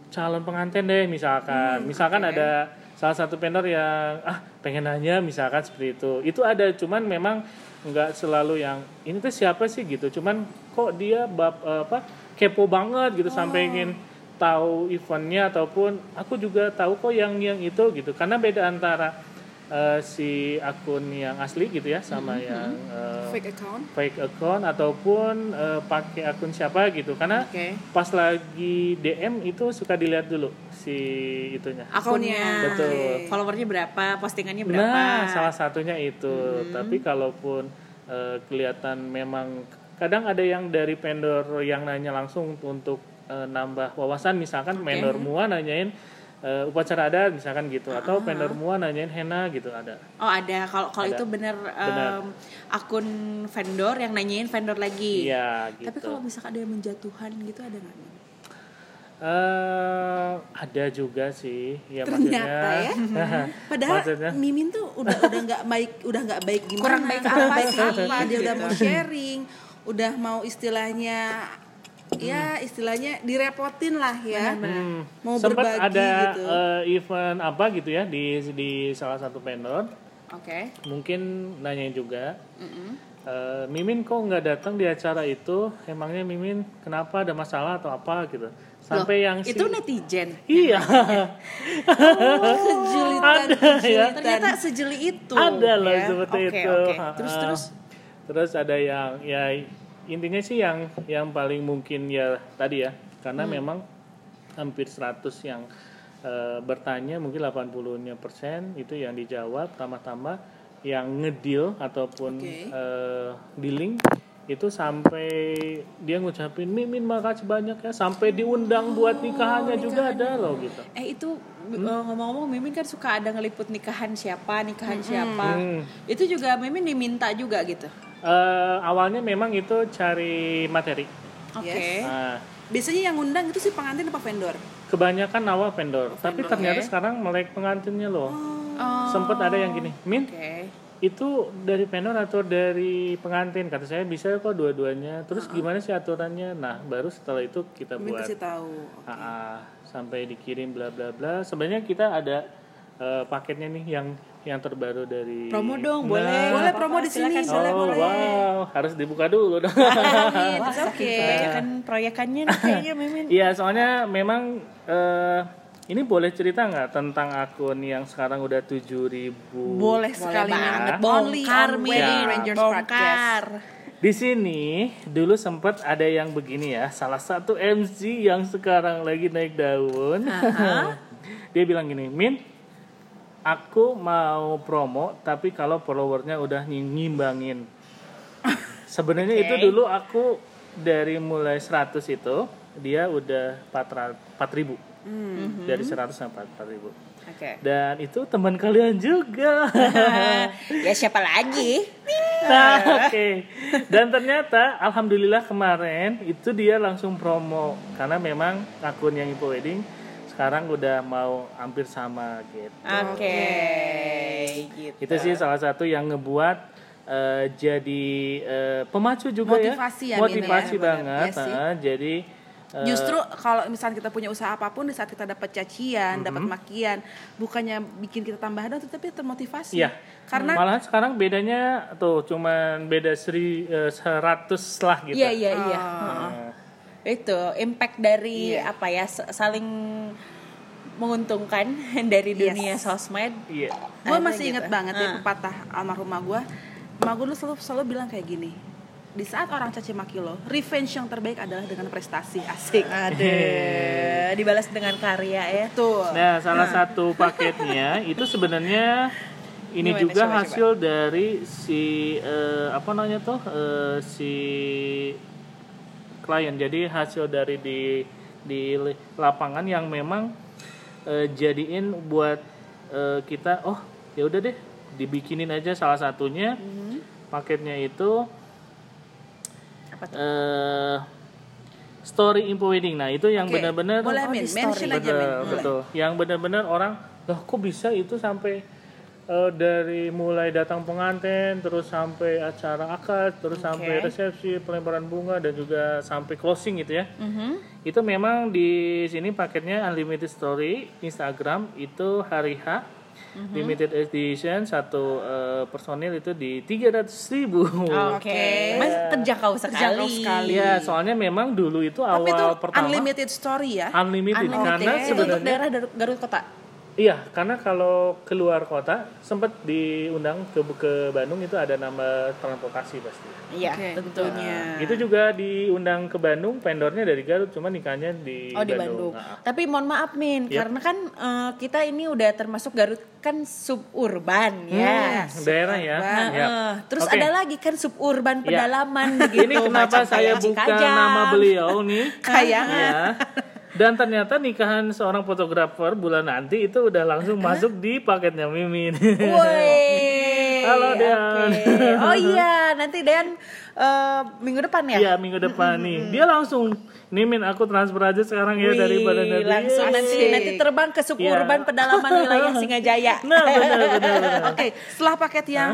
calon pengantin deh misalkan Hmm, misalkan oke. ada salah satu vendor yang ah pengen nanya misalkan seperti itu. Itu ada cuman memang nggak selalu yang ini tuh siapa sih? gitu. Cuman kok dia bab eh, apa kepo banget gitu sampai Oh. ingin tahu eventnya ataupun aku juga tahu kok yang yang itu gitu. Karena beda antara eh, si akun yang asli gitu ya sama yang eh, fake account. fake account ataupun eh, pakai akun siapa gitu. Karena Oke. pas lagi DM itu suka dilihat dulu si itunya. Akunnya, Betul. followernya berapa, postingannya berapa. nah salah satunya itu. Tapi kalaupun eh, kelihatan memang kadang ada yang dari vendor yang nanya langsung untuk eh, nambah wawasan. Misalkan vendor mua nanyain eh, upacara adat misalkan gitu. Atau vendor mua nanyain henna gitu ada. Oh ada, kalau kalau Ada. itu bener, Benar. em, akun vendor yang nanyain vendor lagi. iya gitu. Tapi kalau misalkan ada yang menjatuhan gitu ada nggak? Eh, ada juga sih ya Ternyata ya. maksudnya *laughs* Padahal maksudnya Mimin tuh udah udah nggak baik, udah nggak baik gimana? Kurang baik apa apa sih? Apa dia udah mau Gitu. sharing, udah mau istilahnya ya istilahnya direpotin lah ya. Hmm, Mau sempat berbagi ada gitu. eh, event apa gitu ya di di salah satu vendor Oke. mungkin nanyain juga eh, Mimin kok nggak datang di acara itu emangnya Mimin kenapa ada masalah atau apa gitu sampai yang si Itu netizen. iya kejulitan, ada ya. Ternyata sejeli itu. ada loh ya. seperti Oke, itu oke. Ha-ha. Terus terus. terus ada yang ya intinya sih yang yang paling mungkin ya tadi ya karena Hmm. memang hampir 100 yang eh, bertanya mungkin 80-nya persen itu yang dijawab tambah-tambah yang ngedil ataupun Oke. eh, dealing itu sampai dia ngucapin mimin makasih banyak ya sampai diundang buat nikahannya juga ada loh gitu Eh itu eh, ngomong-ngomong Mimin kan suka ada ngeliput nikahan siapa, nikahan siapa. Hmm. Itu juga Mimin diminta juga gitu. Eh, awalnya memang itu cari materi Oke. Yes. Nah, Biasanya yang ngundang itu si pengantin apa vendor? kebanyakan awal vendor, tapi vendor, ternyata oke. sekarang melek pengantinnya loh. Oh, Sempet ada yang gini, Min, Oke. Itu dari vendor atau dari pengantin? Kata saya bisa kok dua-duanya. Terus gimana sih aturannya? Nah, baru setelah itu kita Mimin buat kasih tahu. Ah, ah, sampai dikirim bla bla bla. Sebenarnya kita ada eh, paketnya nih yang yang terbaru dari Promo dong, Nah, boleh. Boleh promo di sini, Silakan, boleh Oh, boleh. wow, harus dibuka dulu dong. It's *laughs* okay. Kebanyakan proyekannya nih kayaknya Mimin. Iya, soalnya memang eh, ini boleh cerita nggak tentang akun yang sekarang udah 7000 Boleh Boleh sekali banget. Bongkar. Wedding Ya. Rangers. Bongkar. Di sini dulu sempat ada yang begini ya, salah satu MC yang sekarang lagi naik daun. *laughs* Dia bilang gini, Min, aku mau promo tapi kalau followernya udah nyim- nyimbangin. Sebenarnya itu Oke. dulu aku dari mulai 100 itu dia udah 4000 Dari 100 sampai 4000 Oke. Dan itu teman kalian juga. *laughs* ya siapa lagi? *laughs* Nah, oke. Dan ternyata alhamdulillah kemarin itu dia langsung promo karena memang akun yang Info Wedding sekarang udah mau hampir sama gitu. Oke. Gitu. Itu sih salah satu yang ngebuat eh, jadi eh, pemacu juga Motivasi ya. ya, Motivasi ya, banget. benar. Iya sih. ah. jadi Justru kalau misalnya kita punya usaha apa pun di saat kita dapat cacian, dapat Mm-hmm. makian, bukannya bikin kita tambah down, tetapi termotivasi. Iya. Karena malahan sekarang bedanya tuh cuman beda seri eh, 100 lah gitu. Iya iya iya. Nah, Itu impact dari Iya. apa ya saling menguntungkan *laughs* dari Yes. dunia sosmed. Iya. gue Ada masih gitu. inget banget ya Ah. pepatah almarhumah gue. Emak gue dulu selalu, selalu bilang kayak gini. Di saat orang caci maki lo, revenge yang terbaik adalah dengan prestasi asik. Ada *laughs* dibalas dengan karya ya. Tuh. Nah, salah satu paketnya *laughs* itu sebenarnya ini Gimana? juga Coba, hasil dari si eh, apa namanya tuh eh, si klien. Jadi hasil dari di di lapangan yang memang eh, jadiin buat eh, kita oh ya udah deh dibikinin aja salah satunya paketnya itu tuh? eh story info wedding. Nah, itu yang Oke. benar-benar Boleh Oh, Min, mention story. aja Min. betul, Boleh. betul. Yang benar-benar orang, loh kok bisa itu sampai eh, dari mulai datang pengantin terus sampai acara akad terus sampai resepsi pelemparan bunga dan juga sampai closing gitu ya itu memang di sini paketnya unlimited story Instagram itu hari H limited edition satu eh, personil itu di 300.000 ribu Oke. Mas terjangkau sekali. Terjangkau sekali. ya soalnya memang dulu itu awal Tapi itu pertama unlimited story ya. unlimited, karena Itu untuk sebenarnya daerah Garut Kota. Iya, karena kalau keluar kota sempat diundang ke ke Bandung itu ada nama transportasi pasti. Iya, Oke, tentunya. Itu juga diundang ke Bandung, vendornya dari Garut, cuma nikahnya di Oh di Bandung. Bandung. Nah, Tapi mohon maaf Min, Yap. karena kan eh, kita ini udah termasuk Garut kan suburban ya. hmm, daerah ya. Nah, Yap. eh, terus Oke. ada lagi kan suburban Ya. pedalaman gitu. *laughs* Ini kenapa macam saya buka nama beliau nih? Kayangan. Ya. *laughs* Dan ternyata nikahan seorang fotografer bulan nanti itu udah langsung masuk di paketnya Mimin. Woi. Halo, Dean. Oke. Oh iya, nanti Dan eh, minggu depan ya? Iya minggu depan nih. Dia langsung, nih Min aku transfer aja sekarang ya Wih, daripada dari langsung nanti Asik. nanti terbang ke suburban Iya. pedalaman wilayah Singajaya. *laughs* Nah benar benar benar. Oke, setelah paket yang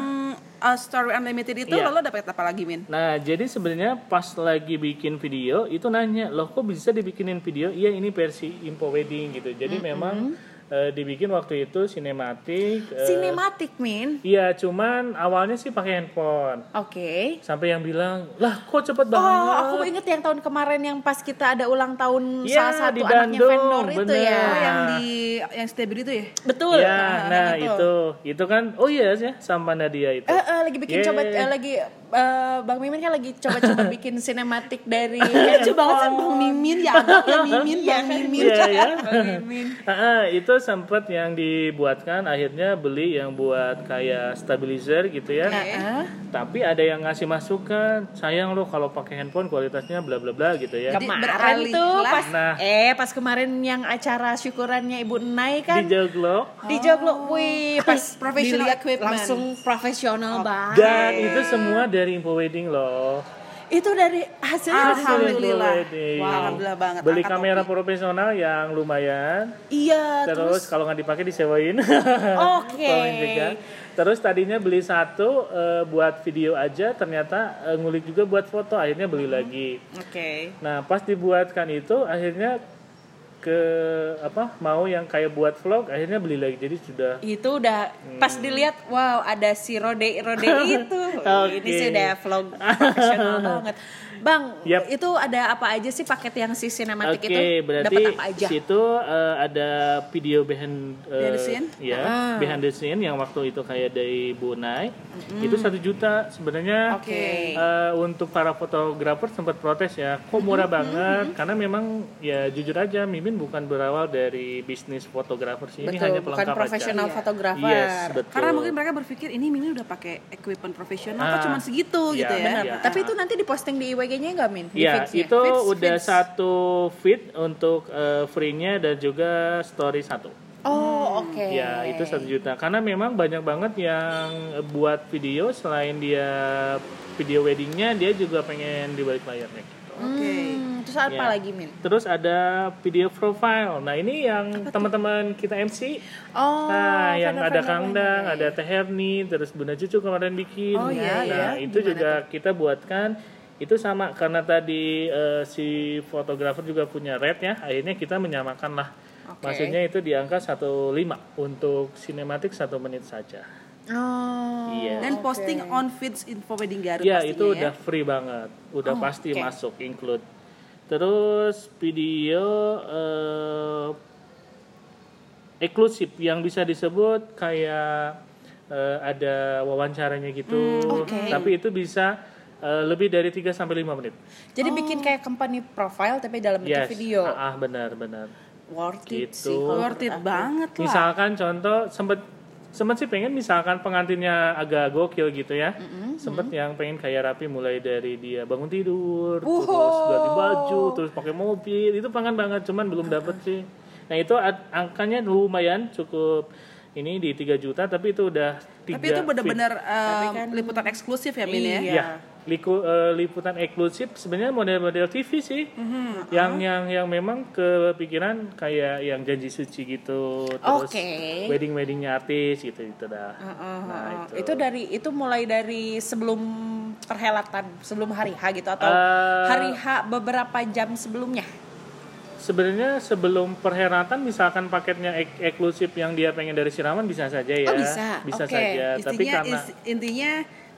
uh, story unlimited itu Iya. lalu dapat apa lagi, Min? Nah, jadi sebenarnya pas lagi bikin video itu nanya, "Loh, kok bisa dibikinin video?" Iya, ini versi info wedding gitu. Jadi memang eh, dibikin waktu itu sinematik. eh, Sinematik, Min. Iya, cuman awalnya sih pakai handphone. Oke. Sampai yang bilang, "Lah, kok cepet banget?" Oh, aku inget yang tahun kemarin yang pas kita ada ulang tahun Iya, salah satu di anaknya Bandung, vendor itu bener. ya. Oh, yang di yang stabil itu ya? Betul. Ya, Ah, nah yang itu. itu kan oh iya ya sama Nadia itu. Eh, eh, lagi bikin Yeah. coba eh, lagi eh, Bang Mimin kan lagi coba-coba *laughs* bikin sinematik dari *laughs* lucu banget kan Bang Mimin ya ya Mimin Bang Mimin *laughs* Iya ya. Bang Mimin Ah, ah, itu sempat yang dibuatkan akhirnya beli yang buat kayak stabilizer gitu ya. Heeh. Tapi ada yang ngasih masukan, sayang loh kalau pakai handphone kualitasnya bla bla bla gitu ya. Jadi kemarin tuh pas Nah. eh pas kemarin yang acara syukurannya Ibu Nai kan Di joglok di Joglo wih pas *laughs* Professional dilihat equipment. langsung profesional banget dan itu semua dari info wedding loh. Itu dari hasilnya Hasil Alhamdulillah. Wah, alhamdulillah banget. Beli Angkat kamera topi. profesional yang lumayan. iya Terus, kalau nggak dipakai disewain. *laughs* Oke. Juga. Terus tadinya beli satu eh, buat video aja, ternyata eh, ngulik juga buat foto. Akhirnya beli lagi. oke Nah pas dibuatkan itu akhirnya ke apa mau yang kayak buat vlog akhirnya beli lagi. Jadi sudah itu udah pas dilihat wow ada si Rode Rode *laughs* itu. Ini Oke. sih udah vlog profesional *laughs* banget bang Yap. itu ada apa aja sih paket yang si sinematik Oke, itu berarti dapat apa aja situ eh, ada video behind eh, Behind the scene? ya, Ah. behind the scene yang waktu itu kayak dari Bu Nai. Itu satu juta sebenarnya. Oke. eh, untuk para fotografer sempat protes ya, kok murah banget? Karena memang ya jujur aja, Mimin bukan berawal dari bisnis fotografer sih. Ini hanya betul pelengkap bukan profesional Iya. fotografer Yes, betul. Karena mungkin mereka berpikir ini Mimin udah pakai equipment profesional kok Ah. cuma segitu Iya, gitu ya. benar. Benar. tapi itu nanti diposting di IWG-nya nggak min di Ya, itu udah satu feed untuk eh, free-nya dan juga story satu. oh oke Ya itu satu juta karena memang banyak banget yang buat video selain dia video weddingnya dia juga pengen di balik layarnya. gitu. Oke. Hmm, terus apa Ya. lagi min Terus ada video profile. Nah ini yang teman-teman kita MC. oh nah yang ada vendor-vendor Kang Dang, lainnya. ada Teh Herni, terus Bunda Cucu kemarin bikin. Oh, iya, nah iya. itu Gimana juga kita buatkan. Itu sama karena tadi eh, si fotografer juga punya rate ya. Akhirnya kita menyamakan lah. Oke. Maksudnya itu di angka 15 untuk sinematik satu menit saja. oh Iya. Dan posting on feeds info wedding Garut Ya itu ya. udah free banget, udah Oh, pasti oke. masuk include. Terus video eh, eksklusif yang bisa disebut kayak eh, ada wawancaranya gitu, Hmm, oke. tapi itu bisa eh, lebih dari 3 sampai 5 menit. jadi bikin kayak company profile tapi dalam bentuk Yes, video ah ah, benar benar. worth it Gitu. sih Worth it banget lah. Misalkan contoh sempet sempet sih pengen misalkan pengantinnya agak gokil gitu ya sempet yang pengen kayak rapi mulai dari dia bangun tidur terus ganti baju terus pakai mobil itu pengen banget cuman belum dapet sih nah itu angkanya lumayan cukup ini di 3 juta tapi itu udah tiga Tapi itu benar-benar um, kan- liputan eksklusif ya Min ya. Iya. ya liku, eh, liputan eksklusif sebenarnya model-model TV sih Mhm, yang yang yang memang kepikiran kayak yang janji suci gitu terus Oke. wedding weddingnya artis gitu gitu dah Heeh, nah heeh. itu, itu dari itu mulai dari sebelum perhelatan sebelum hari H gitu atau Eh, hari H beberapa jam sebelumnya sebenarnya sebelum perhelatan misalkan paketnya ek- eksklusif yang dia pengen dari siraman bisa saja ya Oh, bisa. bisa Oke. saja tapi Intinya, karena is- intinya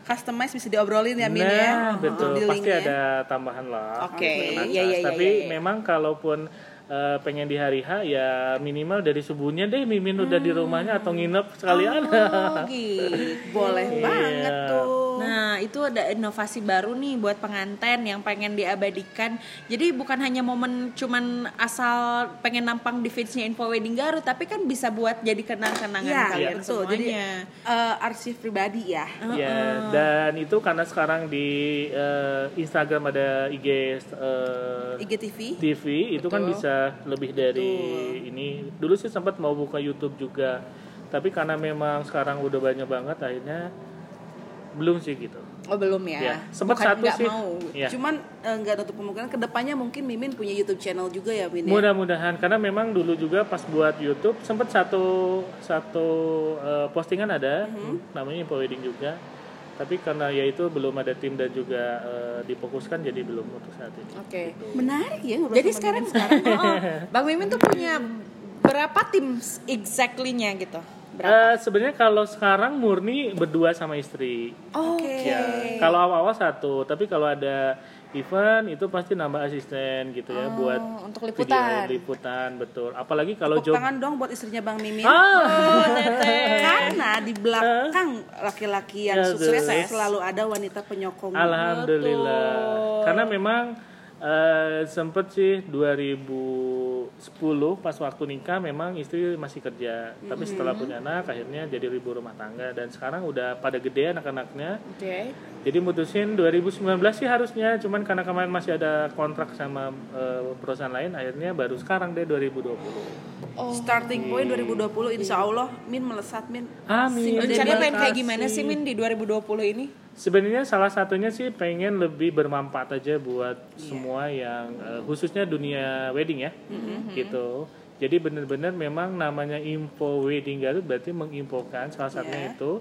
customize bisa diobrolin ya Min nah, ya. betul pasti ada tambahan lah. Oke, untuk iya, iya, iya, tapi iya, iya. memang kalaupun eh, pengen di hari H ya minimal dari subuhnya deh mimin udah di rumahnya atau nginep sekalian oh *laughs* gitu Boleh Iya. banget tuh. Nah, itu ada inovasi baru nih buat pengantin yang pengen diabadikan. Jadi bukan hanya momen cuman asal pengen nampang di feedsnya Info Wedding Garut, tapi kan bisa buat jadi kenang-kenangan Iya, kalian betul. Jadi eh, arsip pribadi ya. Ya, dan itu karena sekarang di eh, Instagram ada IG eh, IGTV. TV itu kan bisa lebih dari ini. Dulu sih sempat mau buka YouTube juga, tapi karena memang sekarang udah banyak banget akhirnya belum sih gitu. Oh, belum ya. Ya, sempat Bukan satu sih. mau. Ya. Cuman eh, nggak nutup kemungkinan ke depannya mungkin Mimin punya YouTube channel juga ya Min. ya? Mudah-mudahan karena memang dulu juga pas buat YouTube sempat satu satu eh, postingan ada namanya Info Wedding juga. Tapi karena ya itu belum ada tim dan juga eh, difokuskan jadi belum untuk saat ini. Oke. Menarik ya Jadi sekarang Mimin. sekarang oh, Bang Mimin tuh punya berapa tim exactly-nya gitu? Berapa? Eh, sebenarnya kalau sekarang murni berdua sama istri. Oke. Ya, kalau awal-awal satu, tapi kalau ada event itu pasti nambah asisten gitu ya buat Oh, untuk video liputan. liputan betul. Apalagi kalau Tepuk job tangan dong buat istrinya Bang Mimin. Ah, *laughs* Karena di belakang laki-laki yang Ya, sukses terus. selalu ada wanita penyokong. alhamdulillah. Karena memang eh, sempet sih 2010 pas waktu nikah memang istri masih kerja, tapi setelah punya anak akhirnya jadi ibu rumah tangga dan sekarang udah pada gede anak-anaknya. Oke. Jadi mutusin 2019 sih harusnya, cuman karena kemarin masih ada kontrak sama eh, perusahaan lain, akhirnya baru sekarang deh 2020. Starting point 2020 insya Allah Min melesat Min. Amin. Rencana pengen kayak gimana sih Min di 2020 ini? Sebenarnya salah satunya sih pengen lebih bermanfaat aja buat semua yang eh, khususnya dunia wedding ya, gitu. Jadi benar-benar memang namanya info wedding Garut berarti menginfokan salah satunya Iya. itu.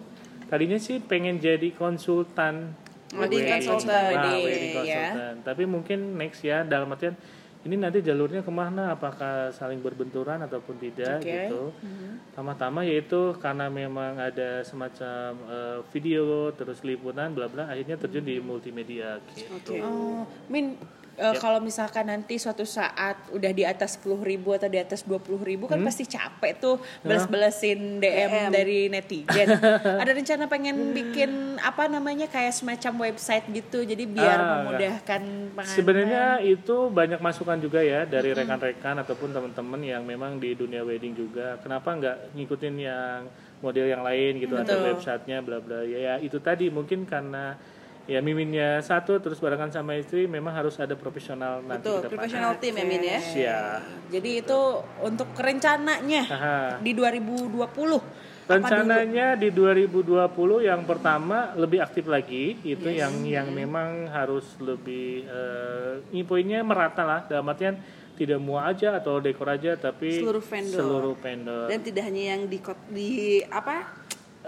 Tadinya sih pengen jadi konsultan Wedding consultant. Nah, Wedding, wedding ya. consultant. Tapi mungkin next ya dalam artian ini nanti jalurnya ke mana? Apakah saling berbenturan ataupun tidak Oke. gitu? Pertama-tama yaitu karena memang ada semacam eh, video terus liputan bla bla akhirnya terjun di multimedia gitu. Oh, Min eh, kalau misalkan nanti suatu saat udah di atas 10.000 ribu atau di atas 20.000 ribu kan pasti capek tuh balas-balasin DM, dari netizen. *laughs* Ada rencana pengen bikin apa namanya kayak semacam website gitu, jadi biar Ah, memudahkan pengantin. Sebenarnya itu banyak masukan juga ya dari rekan-rekan ataupun teman-teman yang memang di dunia wedding juga. Kenapa nggak ngikutin yang model yang lain gitu atau websitenya bla bla. Ya, ya itu tadi mungkin karena ya miminnya satu terus barengan sama istri memang harus ada profesional nanti Betul, professional team ya Min ya. Siap. Jadi itu untuk rencananya Aha. di 2020. Rencananya di 2020 yang pertama lebih aktif lagi itu yang yang memang harus lebih eh, infonya merata lah dalam artian tidak mua aja atau dekor aja tapi Seluruh vendor. seluruh vendor. Dan tidak hanya yang di di apa?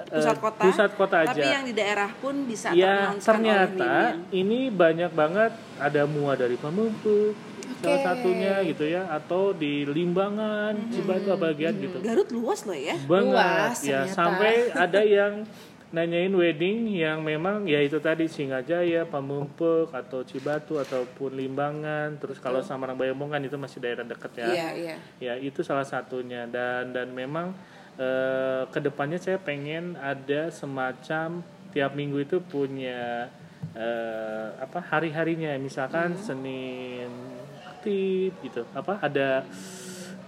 Pusat Eh, kota. pusat kota aja. Tapi yang di daerah pun bisa Ya ternyata ini banyak banget ada mua dari Pamengpeuk salah satunya gitu ya atau di Limbangan, Cibatu bagian gitu. Garut luas loh ya. banget Luas ya ternyata. sampai *laughs* ada yang nanyain wedding yang memang ya itu tadi Singajaya, Pamengpeuk atau Cibatu ataupun Limbangan terus kalau Samarang Bayamongan itu masih daerah dekat ya Iya, iya. ya itu salah satunya dan dan memang eh, ke depannya saya pengen ada semacam tiap minggu itu punya eh, apa hari harinya misalkan Senin aktif gitu. Apa ada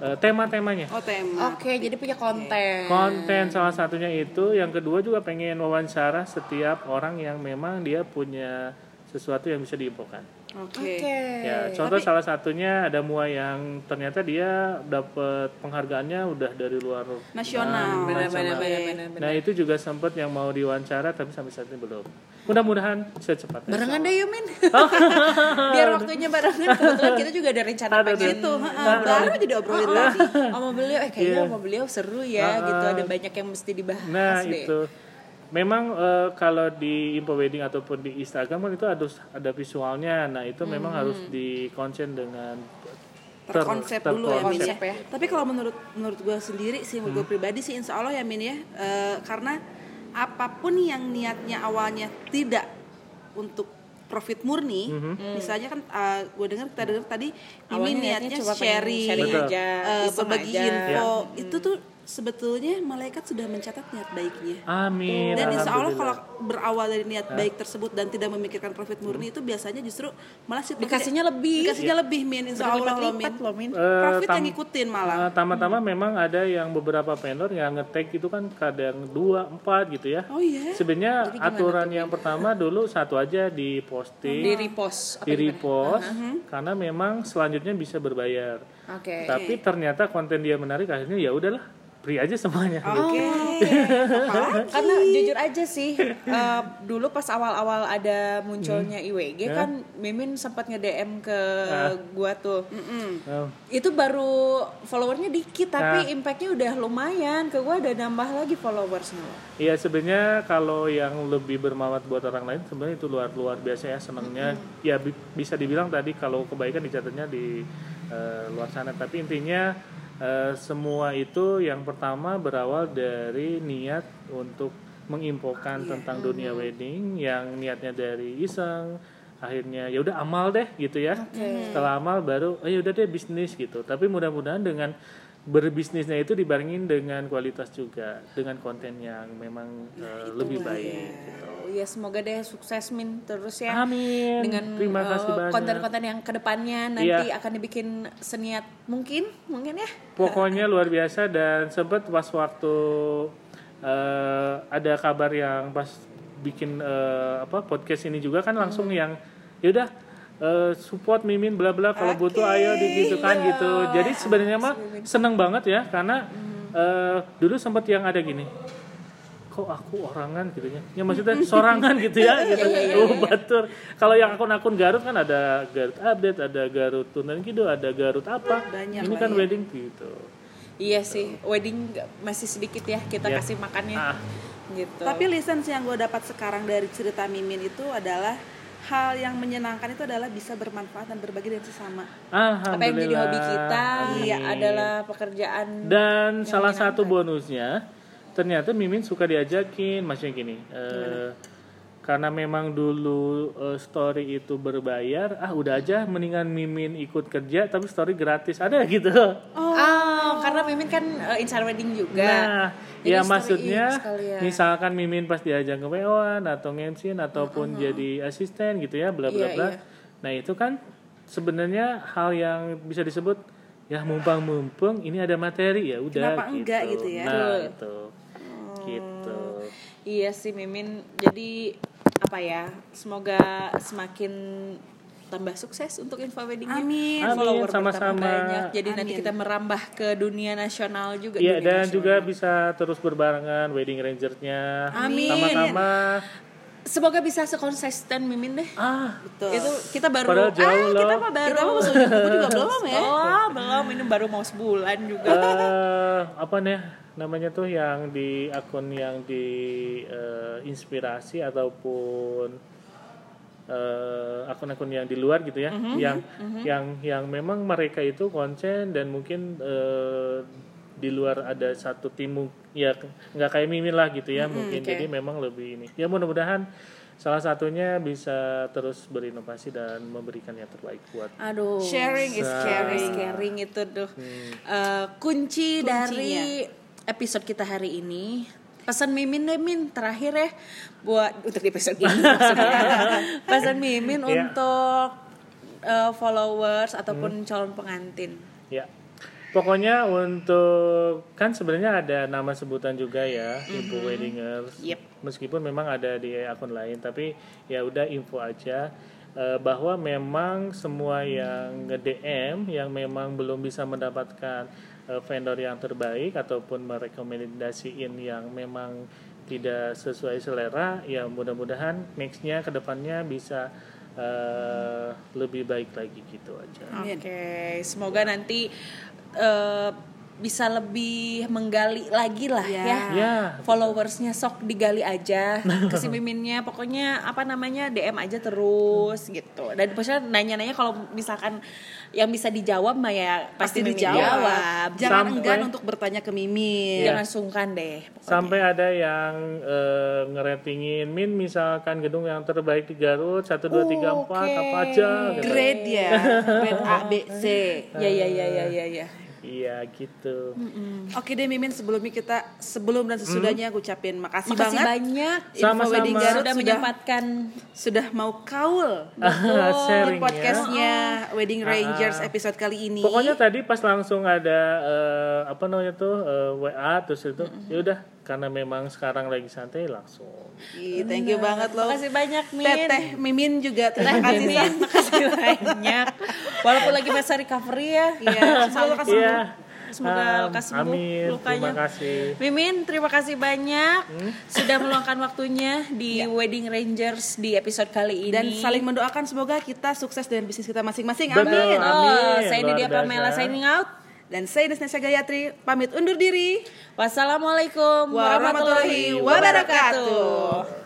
eh, tema-temanya. Oh tema. Oke, jadi punya konten. konten salah satunya itu. Yang kedua juga pengen wawancara setiap orang yang memang dia punya sesuatu yang bisa diinfokan Oke. Oke. Ya, contoh salah satunya ada Mua yang ternyata dia dapat penghargaannya udah dari luar Nasional. nah, Benar, benar, nasional. benar, benar, benar. Nah itu juga sempat yang mau diwawancara tapi sampai saat ini belum. Mudah-mudahan secepatnya. Barengan deh yuk Min *laughs* Biar waktunya barengan Kebetulan kita juga ada rencana Ada, pengen Itu, heeh, baru aja diobrolin tadi. *laughs* Sama beliau Eh kayaknya sama beliau seru ya gitu. Ada banyak yang mesti dibahas Nah deh itu. Memang eh, kalau di info wedding ataupun di Instagram kan itu ada ada visualnya. Nah itu memang Hmm. harus di konsen dengan ter- terkonsep dulu ya Min ya. Terkonsep ya. Tapi kalau menurut menurut gue sendiri sih, menurut gue pribadi sih Insya Allah ya Min ya, Eh, karena apa pun yang niatnya awalnya tidak untuk profit murni, misalnya kan gue dengar kita dengar tadi Mimin niatnya niatnya sharing, sharing Betul. aja eh, iseng berbagi aja. info, itu tuh sebetulnya malaikat sudah mencatat niat baiknya. Amin. Dan insya Allah kalau berawal dari niat baik tersebut dan tidak memikirkan profit murni itu biasanya justru malah si profit- Dikasihnya lebih. dikasihnya lebih min insya Allah loh min. Berlipat-lipat loh Min Eh, Profit yang ngikutin malah. eh, Tama-tama memang ada yang beberapa vendor yang nge-tag itu kan kadang dua empat gitu ya. Oh iya. Sebenarnya aturan yang pertama dulu satu aja di posting, Di repost apa di repost, karena memang selanjutnya bisa berbayar. Oke Tapi ternyata konten dia menarik akhirnya ya udahlah free aja semuanya. Oke. Karena jujur aja sih eh, Dulu pas awal-awal ada munculnya IWG kan Mimin sempat nge-DM ke gua tuh. Oh, itu baru followernya dikit tapi impactnya udah lumayan. Ke gua ada nambah lagi followersnya loh. Iya sebenarnya kalau yang lebih bermanfaat buat orang lain sebenarnya itu luar luar biasa ya senangnya. Ya bi- bisa dibilang tadi kalau kebaikan dicatatnya di eh, luar sana. Tapi intinya eh, semua itu yang pertama berawal dari niat untuk menginfokan tentang dunia wedding yang niatnya dari iseng akhirnya ya udah amal deh gitu ya. Setelah amal baru oh ya udah deh bisnis gitu. Tapi mudah-mudahan dengan berbisnisnya itu dibarengin dengan kualitas juga dengan konten yang memang eh, lebih baik gitu. Oh ya semoga deh sukses Min terus ya. Amin. Dengan Terima eh, kasih banyak. konten-konten yang ke depannya nanti Iya. akan dibikin seniat mungkin mungkin ya. Pokoknya luar biasa dan sempat pas waktu eh, ada kabar yang pas bikin eh, apa podcast ini juga kan langsung yang yaudah eh, support mimin bla bla kalau butuh ayo di gitu. Kan gitu. Jadi sebenarnya mah seneng banget ya karena eh, dulu sempat yang ada gini kok aku orangan? gitu ya. Ya maksudnya *laughs* sorangan gitu ya gitu. oh batur. Kalau yang akun-akun Garut kan ada Garut update ada Garut Tunan gitu ada Garut apa. Banyak, ini kan banyak. wedding gitu. Iya sih wedding masih sedikit ya kita Iya. kasih makannya. Ah. gitu. Tapi license yang gue dapat sekarang dari cerita Mimin itu adalah hal yang menyenangkan itu adalah bisa bermanfaat dan berbagi dengan sesama. Apa yang jadi hobi kita Amin. adalah pekerjaan dan salah satu bonusnya ternyata Mimin suka diajakin maksudnya gini eh, karena memang dulu eh, story itu berbayar ah udah aja mendingan Mimin ikut kerja tapi story gratis ada *laughs* gitu Oh, karena Mimin kan uh, insider wedding juga. Nah, Jadi ya maksudnya sekalian. misalkan Mimin pas diajak ke WO-an atau ngemsin ataupun jadi asisten gitu ya bla bla Iya, bla. iya. Nah, itu kan sebenarnya hal yang bisa disebut ya mumpang-mumpung ini ada materi ya udah Kenapa enggak gitu ya? Nah, itu. Gitu. Iya sih Mimin. Jadi apa ya? Semoga semakin tambah sukses untuk info weddingnya. Amin. Amin, Follower sama-sama. banyak. Jadi nanti Amin. kita merambah ke dunia nasional juga. Iya dunia dan nasional. juga bisa terus berbarengan wedding ranger-nya Amin. sama-sama. Semoga bisa sekonsisten Mimin deh. Ah, Betul. Itu kita baru Padahal jauh ah, kita loh. mah baru. Kita mah masuk juga belum ya. Oh, belum. Ini baru mau sebulan juga. eh apa nih namanya tuh yang di akun yang di eh, inspirasi ataupun eh, akun-akun yang di luar gitu ya yang yang yang memang mereka itu konsen dan mungkin eh, di luar ada satu tim ya nggak kayak mimin lah gitu ya mungkin oke. jadi memang lebih ini ya mudah-mudahan salah satunya bisa terus berinovasi dan memberikan yang terbaik buat Aduh. Sharing is caring. Sharing itu tuh Hmm. eh, kunci Kuncinya. dari episode kita hari ini. Pesan Mimin deh Min terakhir ya buat untuk di episode ini. *laughs* Pesan Mimin Iya. untuk eh, followers ataupun calon pengantin. Ya. Pokoknya untuk kan sebenarnya ada nama sebutan juga ya, info weddingers. Yep. Meskipun memang ada di akun lain, tapi ya udah info aja. eh, bahwa memang semua yang nge-DM yang memang belum bisa mendapatkan eh, vendor yang terbaik ataupun merekomendasiin yang memang tidak sesuai selera ya mudah-mudahan nextnya ke depannya bisa eh, lebih baik lagi gitu aja. Oke, semoga nanti eh, bisa lebih menggali lagi lah Ya. ya. ya Followersnya sok digali aja ke si miminnya pokoknya apa namanya DM aja terus gitu dan maksudnya nanya-nanya kalau misalkan yang bisa dijawab mah ya pasti, pasti dijawab. jawab. Jangan Sampai- enggan untuk bertanya ke Mimin. jangan sungkan deh pokoknya. sampai ada yang eh, ngeratingin min misalkan gedung yang terbaik di Garut satu dua tiga empat Oke. apa aja gitu. Grade ya, *laughs* grade A, B, C. ya ya ya ya ya ya iya gitu. Oke deh Mimin sebelumnya kita sebelum dan sesudahnya aku ucapin makasih, makasih banget. banyak. Info Sama-sama. Wedding Garut sudah sudah menyempatkan. sudah mau kaul. *laughs* Sharing di ya. podcastnya Wedding Rangers episode kali ini. Pokoknya tadi pas langsung ada eh, apa namanya tuh eh, WA terus itu ya udah karena memang sekarang lagi santai langsung. Ih, thank you banget loh. makasih banyak Min Teteh Mimin juga terima kasih Mimin, makasih banyak. Walaupun lagi masa recovery ya. Iya, semoga sembuh. Iya. Semoga Um, lekas sembuh Amin. lukanya. Terima kasih. Mimin, terima kasih banyak sudah meluangkan waktunya di Wedding Rangers di episode kali ini. Dan saling mendoakan semoga kita sukses dengan bisnis kita masing-masing. Betul. Amin. Oh, Amin. saya ini Luar dia Pamela signing out. Dan saya Desnesya Gayatri pamit undur diri. Wassalamualaikum warahmatullahi wabarakatuh.